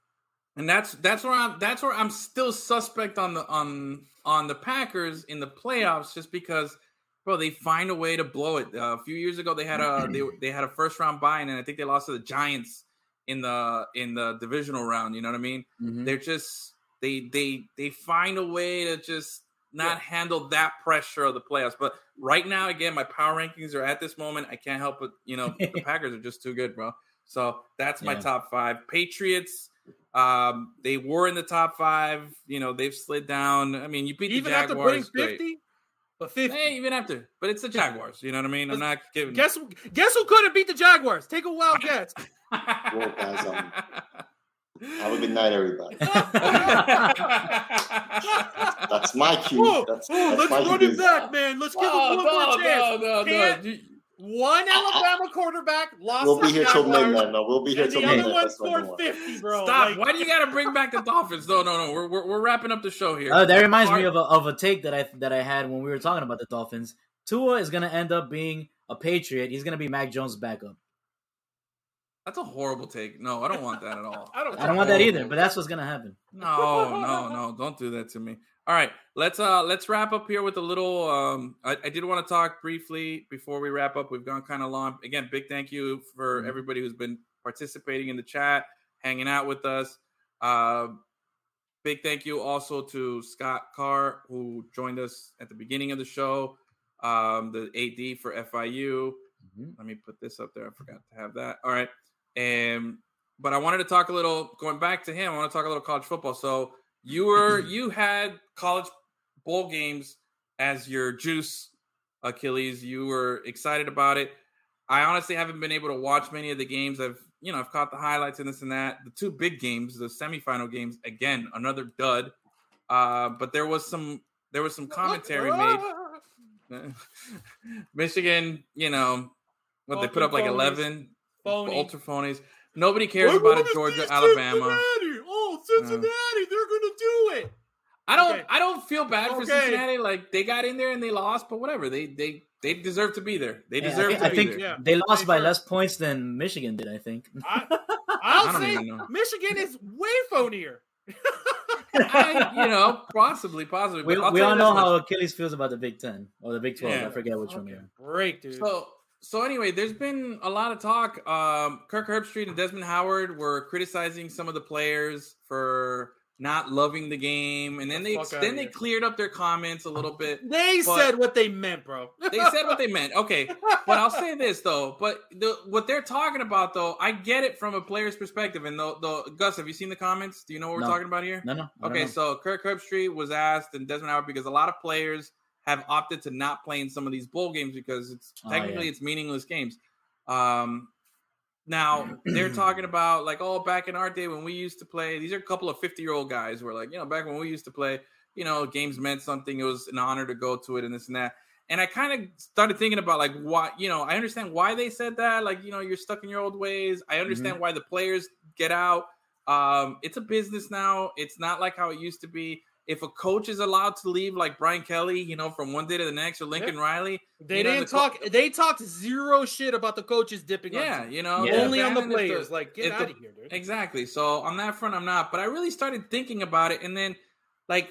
And that's that's where I'm that's where I'm still suspect on the on on the Packers in the playoffs just because bro, they find a way to blow it. Uh, a few years ago, they had a they, they had a first round bye, and I think they lost to the Giants in the in the divisional round. You know what I mean? Mm-hmm. They're just they they they find a way to just not yeah. handle that pressure of the playoffs. But right now, again, my power rankings are at this moment. I can't help but you know the Packers are just too good, bro. So that's my yeah. top five. Patriots. Um, they were in the top five. You know, they've slid down. I mean, you beat even the after putting Jaguars. great. fifty. But fifty. Hey, even after, but it's the Jaguars. You know what I mean? I'm not giving. Guess who- guess who couldn't beat the Jaguars? Take a wild guess. Well, guys, um, have a good night, everybody. That's my cue. That's, that's let's my run cue. it back, man. Let's give Oh, him one no, more chance. no, no, no. Can't- You- One Alabama quarterback lost. We'll be here till midnight. No, we'll be here And till the midnight. other one That's what I scored fifty, bro. Stop! Like, Why do you got to bring back the Dolphins? No, no, no. We're we're, we're wrapping up the show here. Uh, that reminds me of a, of a take that I that I had when we were talking about the Dolphins. Tua is going to end up being a Patriot. He's going to be Mac Jones' backup. That's a horrible take. No, I don't want that at all. I don't. I don't want that either, but that's what's going to happen. No, no, no! Don't do that to me. All right, let's uh let's wrap up here with a little. Um, I, I did want to talk briefly before we wrap up. We've gone kind of long. Again, big thank you for Mhm. everybody who's been participating in the chat, hanging out with us. Uh, big thank you also to Scott Carr who joined us at the beginning of the show. Um, the AD for FIU. Mhm. Let me put this up there. I forgot to have that. All right. And but I wanted to talk a little going back to him. I want to talk a little college football. So you were you had college bowl games as your juice Achilles. You were excited about it. I honestly haven't been able to watch many of the games. I've you know I've caught the highlights and this and that. The two big games, the semifinal games, again another dud. Uh, but there was some there was some commentary made. Michigan, you know, what they put up like eleven ultra phonies. Nobody cares about a Georgia, Alabama. Cincinnati. Cincinnati, they're gonna do it. I don't. Okay. I don't feel bad for Okay. Cincinnati. Like they got in there and they lost, but whatever. They they they deserve to be there. They Yeah, deserve I think, to I be think there. Yeah. they lost by less points than Michigan did. I think. I, I I'll don't say. Michigan is way phonier. I, you know, possibly, possibly. we we all know this how much. Achilles feels about the Big Ten or the Big Twelve. Yeah. I forget which one. Okay, Yeah. Great, dude. So so anyway, there's been a lot of talk. Um, Kirk Herbstreit and Desmond Howard were criticizing some of the players for not loving the game, and then The they then they here. cleared up their comments a little bit. they said what they meant, bro. they said what they meant. Okay, but I'll say this though. But the, what they're talking about though, I get it from a player's perspective. And the, the Gus, have you seen the comments? Do you know what we're talking about here? No, no. I Okay, so Kirk Herbstreit was asked and Desmond Howard because a lot of players have opted to not play in some of these bowl games because it's Oh, technically yeah. it's meaningless games. Um, now they're talking about like, oh, back in our day when we used to play, these are a couple of 50 year old guys who are like, you know, back when we used to play, you know, games meant something. It was an honor to go to it and this and that. And I kind of started thinking about like why, you know, I understand why they said that. Like, you know, you're stuck in your old ways. I understand why the players get out. Um, it's a business now. It's not like how it used to be. If a coach is allowed to leave, like Brian Kelly, you know, from one day to the next, or Lincoln Riley, They you know, didn't the co- talk. they talked zero shit about the coaches dipping. yeah, on you know, Yeah. only on the banned if players. like, get out the- of here, dude. Exactly. So on that front, I'm not. But I really started thinking about it, and then like,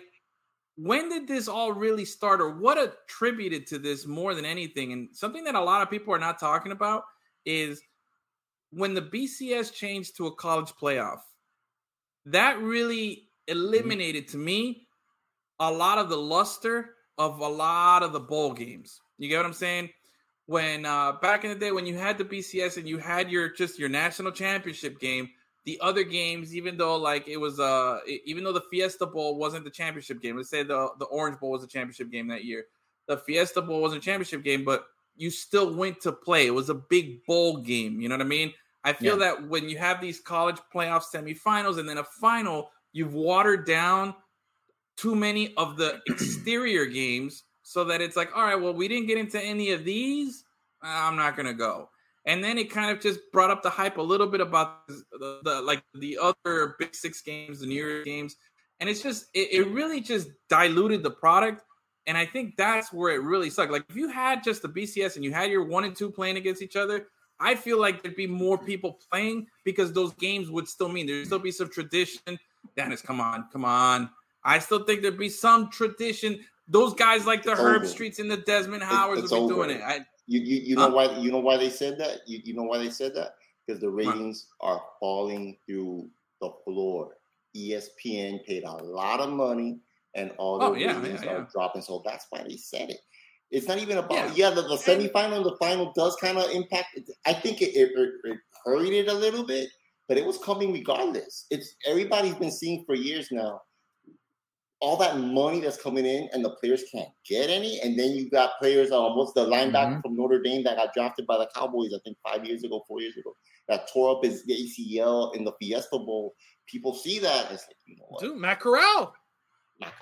when did this all really start, or what attributed to this more than anything? And something that a lot of people are not talking about is when the BCS changed to a college playoff. That really mm-hmm. eliminated to me a lot of the luster of a lot of the bowl games. You get what I'm saying? When uh, back in the day when you had the BCS and you had your just your national championship game, the other games, even though like it was uh even though the Fiesta Bowl wasn't the championship game, let's say the the Orange Bowl was the championship game that year. The Fiesta Bowl was a championship game, but you still went to play. It was a big bowl game. You know what I mean? I feel that when you have these college playoff semifinals and then a final, you've watered down too many of the exterior games so that it's like, all right, well, we didn't get into any of these. I'm not going to go. And then it kind of just brought up the hype a little bit about the, the like the other Big Six games, the New Year games, and it's just it, it really just diluted the product. And I think that's where it really sucked. Like if you had just the BCS and you had your one and two playing against each other, I feel like there'd be more people playing because those games would still mean there'd still be some tradition. Dennis, come on, come on. I still think there'd be some tradition. Those guys like the It's Herb over. Streets and the Desmond Howards it's would be over. doing it. I, You you, you know uh. why you know why they said that? You you know why they said that? Because the ratings are falling through the floor. ESPN paid a lot of money and all the Oh, yeah, ratings yeah, are dropping. So that's why they said it. It's not even about Yeah. yeah, the, the semifinal and the final does kind of impact it. I think it, it, it, it hurried it a little bit, but it was coming regardless. It's everybody's been seeing for years now. All that money that's coming in, and the players can't get any. And then you got players. Um, what's the linebacker Mhm. from Notre Dame that got drafted by the Cowboys? I think five years ago, four years ago, that tore up his ACL in the Fiesta Bowl. People see that. It's like, you know what? Dude, Matt Corral.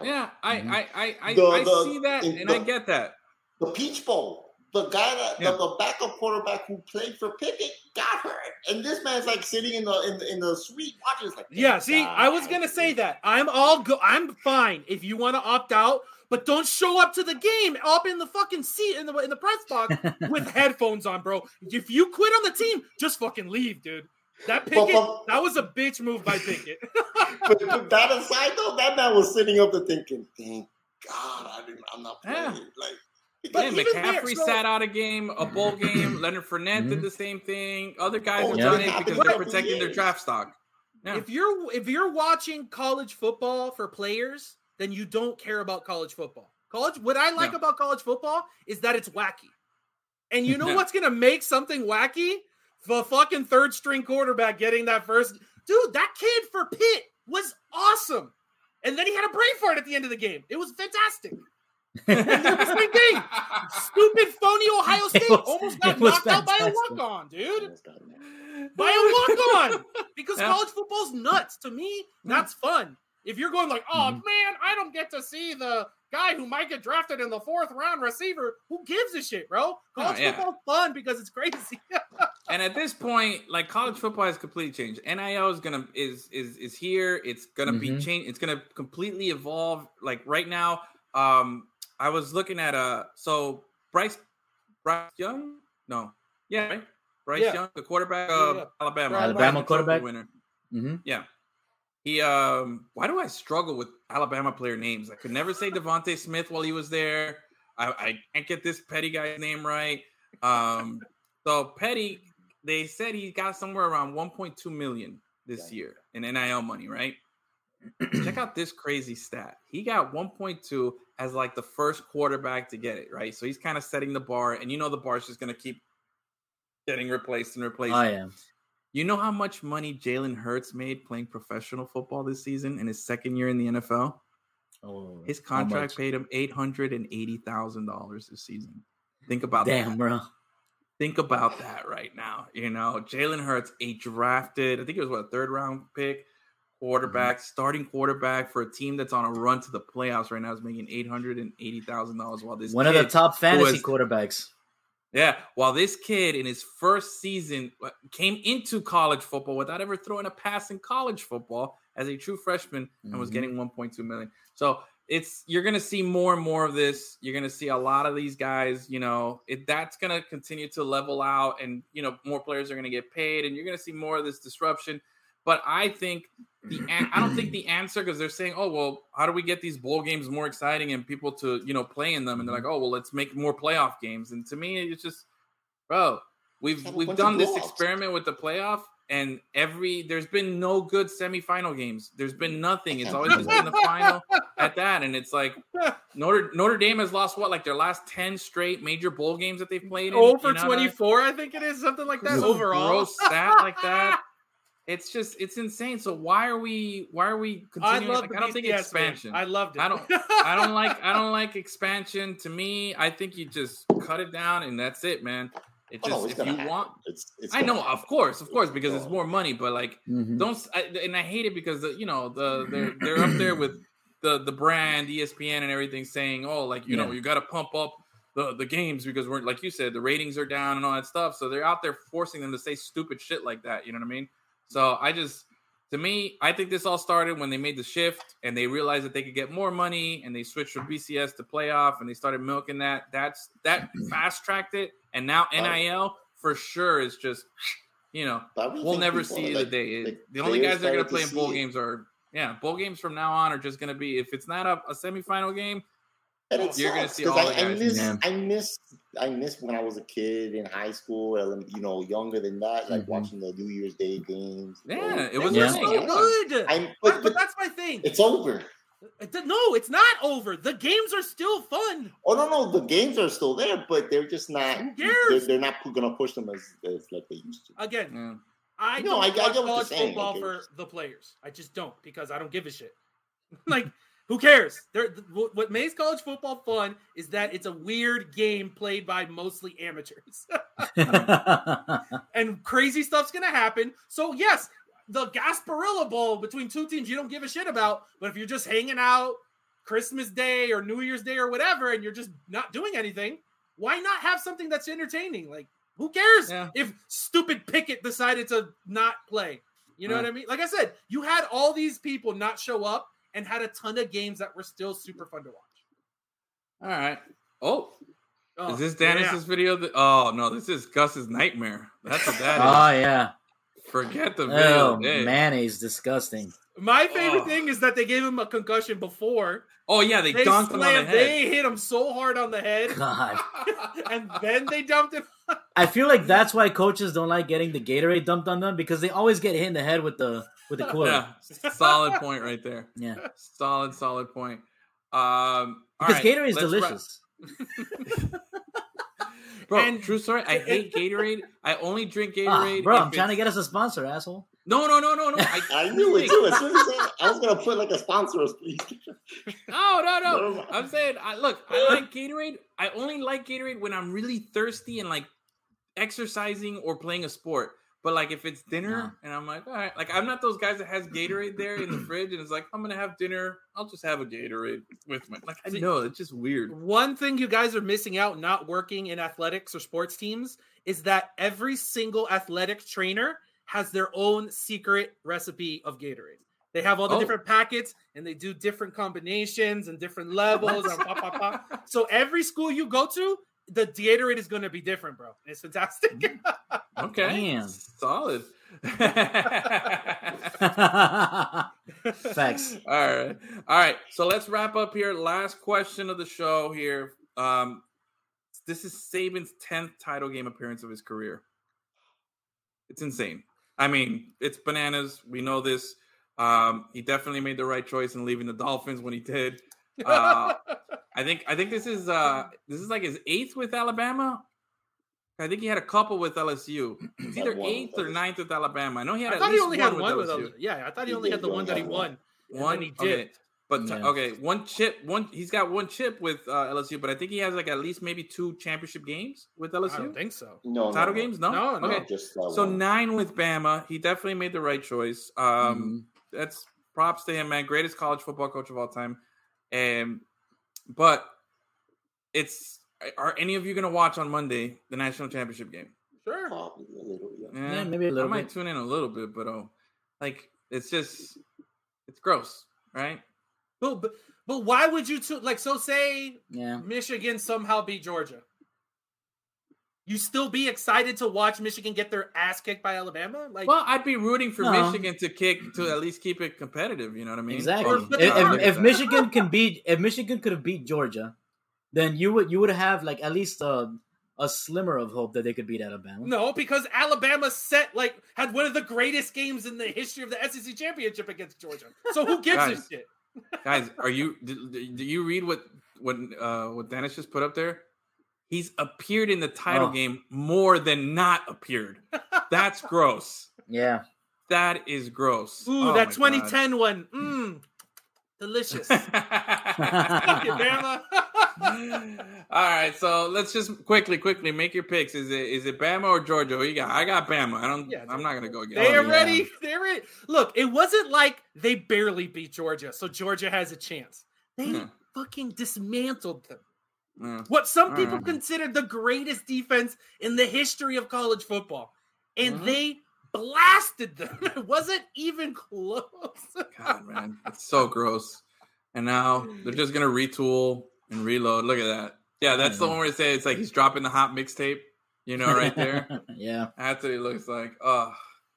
Yeah, I Mhm. I I, I, The- I the- see that and the- I get that. The Peach Bowl. The guy that Yeah. the, the backup quarterback who played for Pickett got hurt, and this man's like sitting in the in the, in the suite watching. It's like, Yeah, see, I was gonna say that. I'm all go. I'm fine if you want to opt out, but don't show up to the game up in the fucking seat in the in the press box with headphones on, bro. If you quit on the team, just fucking leave, dude. That But- Pickett, but- that was a bitch move by Pickett. but, but that aside, though, that man was sitting up there thinking, "Thank God, I didn't, I'm not playing." Yeah. Like, But yeah, even there, McCaffrey so- sat out a game, a bowl game. Mm-hmm. Leonard Fournette did the same thing. Other guys Oh, have yeah. done it because they're protecting their draft stock. Yeah. If you're if you're watching college football for players, then you don't care about college football. College what I like No. about college football is that it's wacky. And you know Yeah. what's gonna make something wacky? The fucking third string quarterback getting that first dude, that kid for Pitt was awesome. And then he had a brain fart at the end of the game. It was fantastic. And they're the same thing. Stupid phony Ohio State was- almost got it was knocked out by a walk on, dude by a walk on because Yeah. college football's nuts. To me, that's fun. If you're going like, oh Mhm. man, I don't get to see the guy who might get drafted in the fourth round receiver, who gives a shit, bro? College yeah. football's fun because it's crazy. and at this point, like college football has completely changed. NIL is gonna is is is here. It's gonna be Mhm. changed. It's gonna completely evolve. Like right now, um, I was looking at uh so Bryce Bryce Young, no, yeah, right? Bryce Yeah. Young, the quarterback of yeah. Alabama, Alabama quarterback? winner. hmm Yeah. He um why do I struggle with Alabama player names? I could never say DeVonta Smith while he was there. I, I can't get this Petty guy's name right. Um so Petty, they said he got somewhere around 1.2 million this year in NIL money, right? Check out this crazy stat. He got 1.2 as like the first quarterback to get it, right? So he's kind of setting the bar, and you know the bar's just gonna keep getting replaced and replaced. I am. You know how much money Jalen Hurts made playing professional football this season in his second year in the NFL? Oh, His contract paid him eight hundred and eighty thousand dollars this season. Think about Damn, that. bro. Think about that right now. You know, Jalen Hurts, a drafted, I think it was what a third round pick, quarterback, starting quarterback for a team that's on a run to the playoffs right now is making eight hundred and eighty thousand dollars. While this One of the top fantasy was- quarterbacks. yeah, while this kid in his first season uh, came into college football without ever throwing a pass in college football as a true freshman and was getting 1.2 million. So it's you're gonna see more and more of this. You're gonna see a lot of these guys. You know, it that's gonna continue to level out, and you know more players are gonna get paid, and you're gonna see more of this disruption. But I think the an- I don't think the answer because they're saying, oh well, how do we get these bowl games more exciting and people to you know play in them? And they're like, oh well, let's make more playoff games. And to me, it's just, bro, we've we've done this experiment with the playoff, and every there's been no good semifinal games. There's been nothing. It's always just been the final at that, and it's like Notre Notre Dame has lost what like their last ten straight major bowl games that they've played. In, Over you know, 24, I think it is, something like that. Overall. gross stat like that. It's just it's insane. So why are we why are we I continuing? love Like, I don't think BCS, man. expansion. I loved it. I don't I don't like I don't like expansion. To me, I think you just cut it down and that's it, man. It Oh, just it's if you happen. want. It's, it's I know, happen. of course, of course, because it's more money. But like, Mhm. don't s- I, and I hate it because the, you know the they're they're up there with the the brand ESPN and everything saying, oh, like you know, you got to pump up the the games because we're like you said, the ratings are down and all that stuff. So they're out there forcing them to say stupid shit like that. You know what I mean? So I just. To me, I think this all started when they made the shift and they realized that they could get more money and they switched from BCS to playoff and they started milking that. That's that fast tracked it. And now NIL for sure is just, you know, But I really we'll never see like, the day. like, the only guys that are going to play in bowl it. games are, yeah, bowl games from now on are just going to be if it's not a, a semifinal game. And it You're gonna sucks, see 'cause all I, the I miss, Yeah. I miss, I miss when I was a kid in high school, and you know, younger than that, like Mhm. watching the New Year's Day games. you know. Yeah, it was They Yeah. so good. I'm, but, but, but but that's my thing. it's over. No, it's not over. The games are still fun. Oh no, no, the games are still there, but they're just not. Who They're, cares? they're not going to push them as, as like they used to. Again, Yeah. I No, don't I- I watch get what you're college saying, football like, for the players. I just don't because I don't give a shit. like, who cares? There, what makes college football fun is that it's a weird game played by mostly amateurs, and crazy stuff's gonna happen. So yes, the Gasparilla Bowl between two teams you don't give a shit about, but if you're just hanging out Christmas Day or New Year's Day or whatever, and you're just not doing anything, why not have something that's entertaining? Like, who cares Yeah. if stupid Pickett decided to not play? You know what I mean? Like I said, you had all these people not show up and had a ton of games that were still super fun to watch. All right. Oh, Oh, is this yeah. Dennis's video? That, oh no, this is Gus's nightmare. That's what that ah, is. oh yeah. Forget the video. Oh, of the day. mayonnaise, disgusting. My favorite Oh. thing is that they gave him a concussion before. Oh yeah, they, They dunked him on the head. they hit him so hard on the head, God, and then they dumped him. I feel like that's why coaches don't like getting the Gatorade dumped on them because they always get hit in the head with the with the cooler. Yeah, solid point right there. Yeah, Solid, solid point. Um, because right, Gatorade is let's delicious. Bro, And- true story. I hate Gatorade. I only drink Ah, Gatorade. bro, I'm trying to get us a sponsor, asshole. No, no, no, no, no. I, I knew it too. As soon as I, I was gonna put like a sponsor please. No, no, Never no. I'm saying, I look. I like Gatorade. I only like Gatorade when I'm really thirsty and like exercising or playing a sport. But like if it's dinner No. and I'm like, all right, like I'm not those guys that has Gatorade there in the fridge and it's like I'm gonna have dinner. I'll just have a Gatorade with my like. I know it's just weird. One thing you guys are missing out not working in athletics or sports teams is that every single athletic trainer has their own secret recipe of Gatorade. They have all the Oh. different packets and they do different combinations and different levels. and pop, pop, pop. So every school you go to, the Gatorade is going to be different, bro. It's fantastic. Okay, Damn. solid. Thanks. All right. All right. So let's wrap up here. Last question of the show here. Um, this is Saban's 10th title game appearance of his career. It's insane. I mean, it's bananas. We know this. Um, he definitely made the right choice in leaving the Dolphins when he did. Uh, I think I think this is uh this is like his eighth with Alabama. I think he had a couple with LSU. It's either Had one with eighth or ninth with Alabama. I know he had I at thought he only one had with one with LSU. those. Yeah, I thought he He only had the one that he won. one. and One, then he okay. did. But Yeah. okay, one chip, one he's got one chip with uh, LSU, but I think he has like at least maybe two championship games with I LSU. don't think so. No, no, Title no. games? No, No, no. Okay, Just uh, so one. nine with Bama. He definitely made the right choice. Um, Mhm. That's props to him, man. Greatest college football coach of all time. And but it's are any of you gonna watch on Monday the national championship game? Sure. Probably a little, yeah. Yeah, maybe a little I might bit. tune in a little bit, but oh, like it's just it's gross, right? But, but but why would you two like so say Yeah. Michigan somehow beat Georgia? You still be excited to watch Michigan get their ass kicked by Alabama? Like Well, I'd be rooting for No. Michigan to kick to at least keep it competitive. You know what I mean? Exactly. Or- If, if, if. Michigan can beat, if Michigan could have beat Georgia, then you would you would have like at least a a slimmer of hope that they could beat Alabama. no, because Alabama set like had one of the greatest games in the history of the SEC championship against Georgia. So who gives a shit? guys, are you? Do, do you read what what uh, what Dennis just put up there? He's appeared in the title Oh. game more than not appeared. That's gross. Yeah. That is gross. Ooh, Oh that my 2010 one. Mmm. Delicious. Fuck you, Bama. All right, so let's just quickly, quickly make your picks. Is it is it Bama or Georgia? Who you got? I got Bama. I don't. Yeah, I'm not gonna go again. They Oh, are yeah. ready. They're ready. Look, it wasn't like they barely beat Georgia, so Georgia has a chance. They Yeah. fucking dismantled them. Yeah. What some All people right. consider the greatest defense in the history of college football. And Mhm. they blasted them. It wasn't even close. God, man, it's so gross. And now they're just gonna retool and reload. Look at that. Yeah, that's the one where it says it's like he's dropping the hot mixtape. You know, right there. yeah. That's what he looks like. Oh,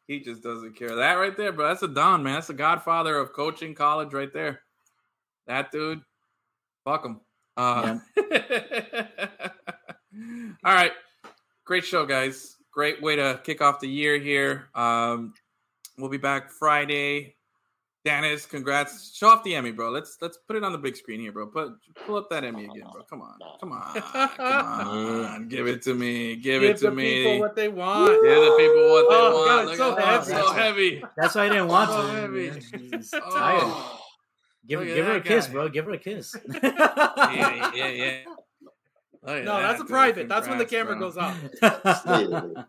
he just doesn't care. That right there, bro. That's a Don, man. That's the godfather of coaching college right there. That dude. Fuck him. Uh, all right. Great show, guys. Great way to kick off the year here. Um, we'll be back Friday. Dennis, congrats. Show off the Emmy, bro. Let's let's put it on the big screen here, bro. Put pull up that Emmy again, bro. Come on, come on, come on. Give it to me. Give, Give it to me. Give the people what they want. Give the people what they Oh, want. God, it's so at that. heavy. So heavy. That's why I didn't want So to. heavy. She's tired. Oh. Give, give her a that kiss, guy. bro. Give her a kiss. yeah, yeah, yeah. No, that, that's a dude. private. That's when the camera bro. goes off.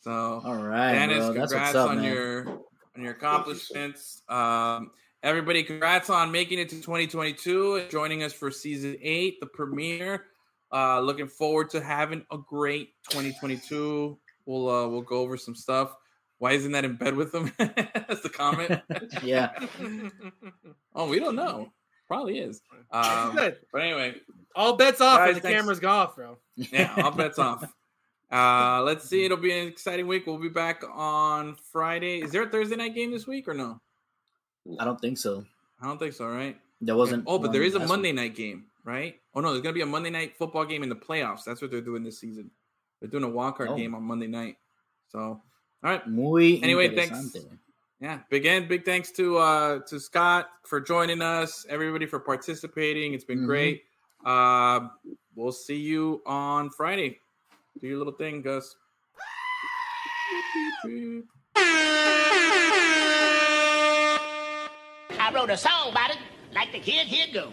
So, All right, Dennis, bro. That's congrats what's up, on man. your on your accomplishments. Um, everybody, congrats on making it to 2022 and joining us for season eight, the premiere. Uh, looking forward to having a great 2022. We'll uh, we'll go over some stuff. Why isn't that in bed with them? That's the comment. Yeah. oh, we don't know. Probably is. Um, but anyway, All bets off Guys, and the thanks. cameras go off, bro. yeah, all bets off. Uh, let's see. It'll be an exciting week. We'll be back on Friday. Is there a Thursday night game this week or no? I don't think so. I don't think so, right? There wasn't. Oh, but there is a Monday week. night game, right? Oh no, there's gonna be a Monday night football game in the playoffs. That's what they're doing this season. They're doing a wild card Oh. game on Monday night. So, all right. Muy Anyway, thanks. Yeah, big end. Big thanks to uh to Scott for joining us. Everybody for participating. It's been Mhm. great. Uh, we'll see you on Friday. Do your little thing, Gus. I wrote a song about it, like the kid here go.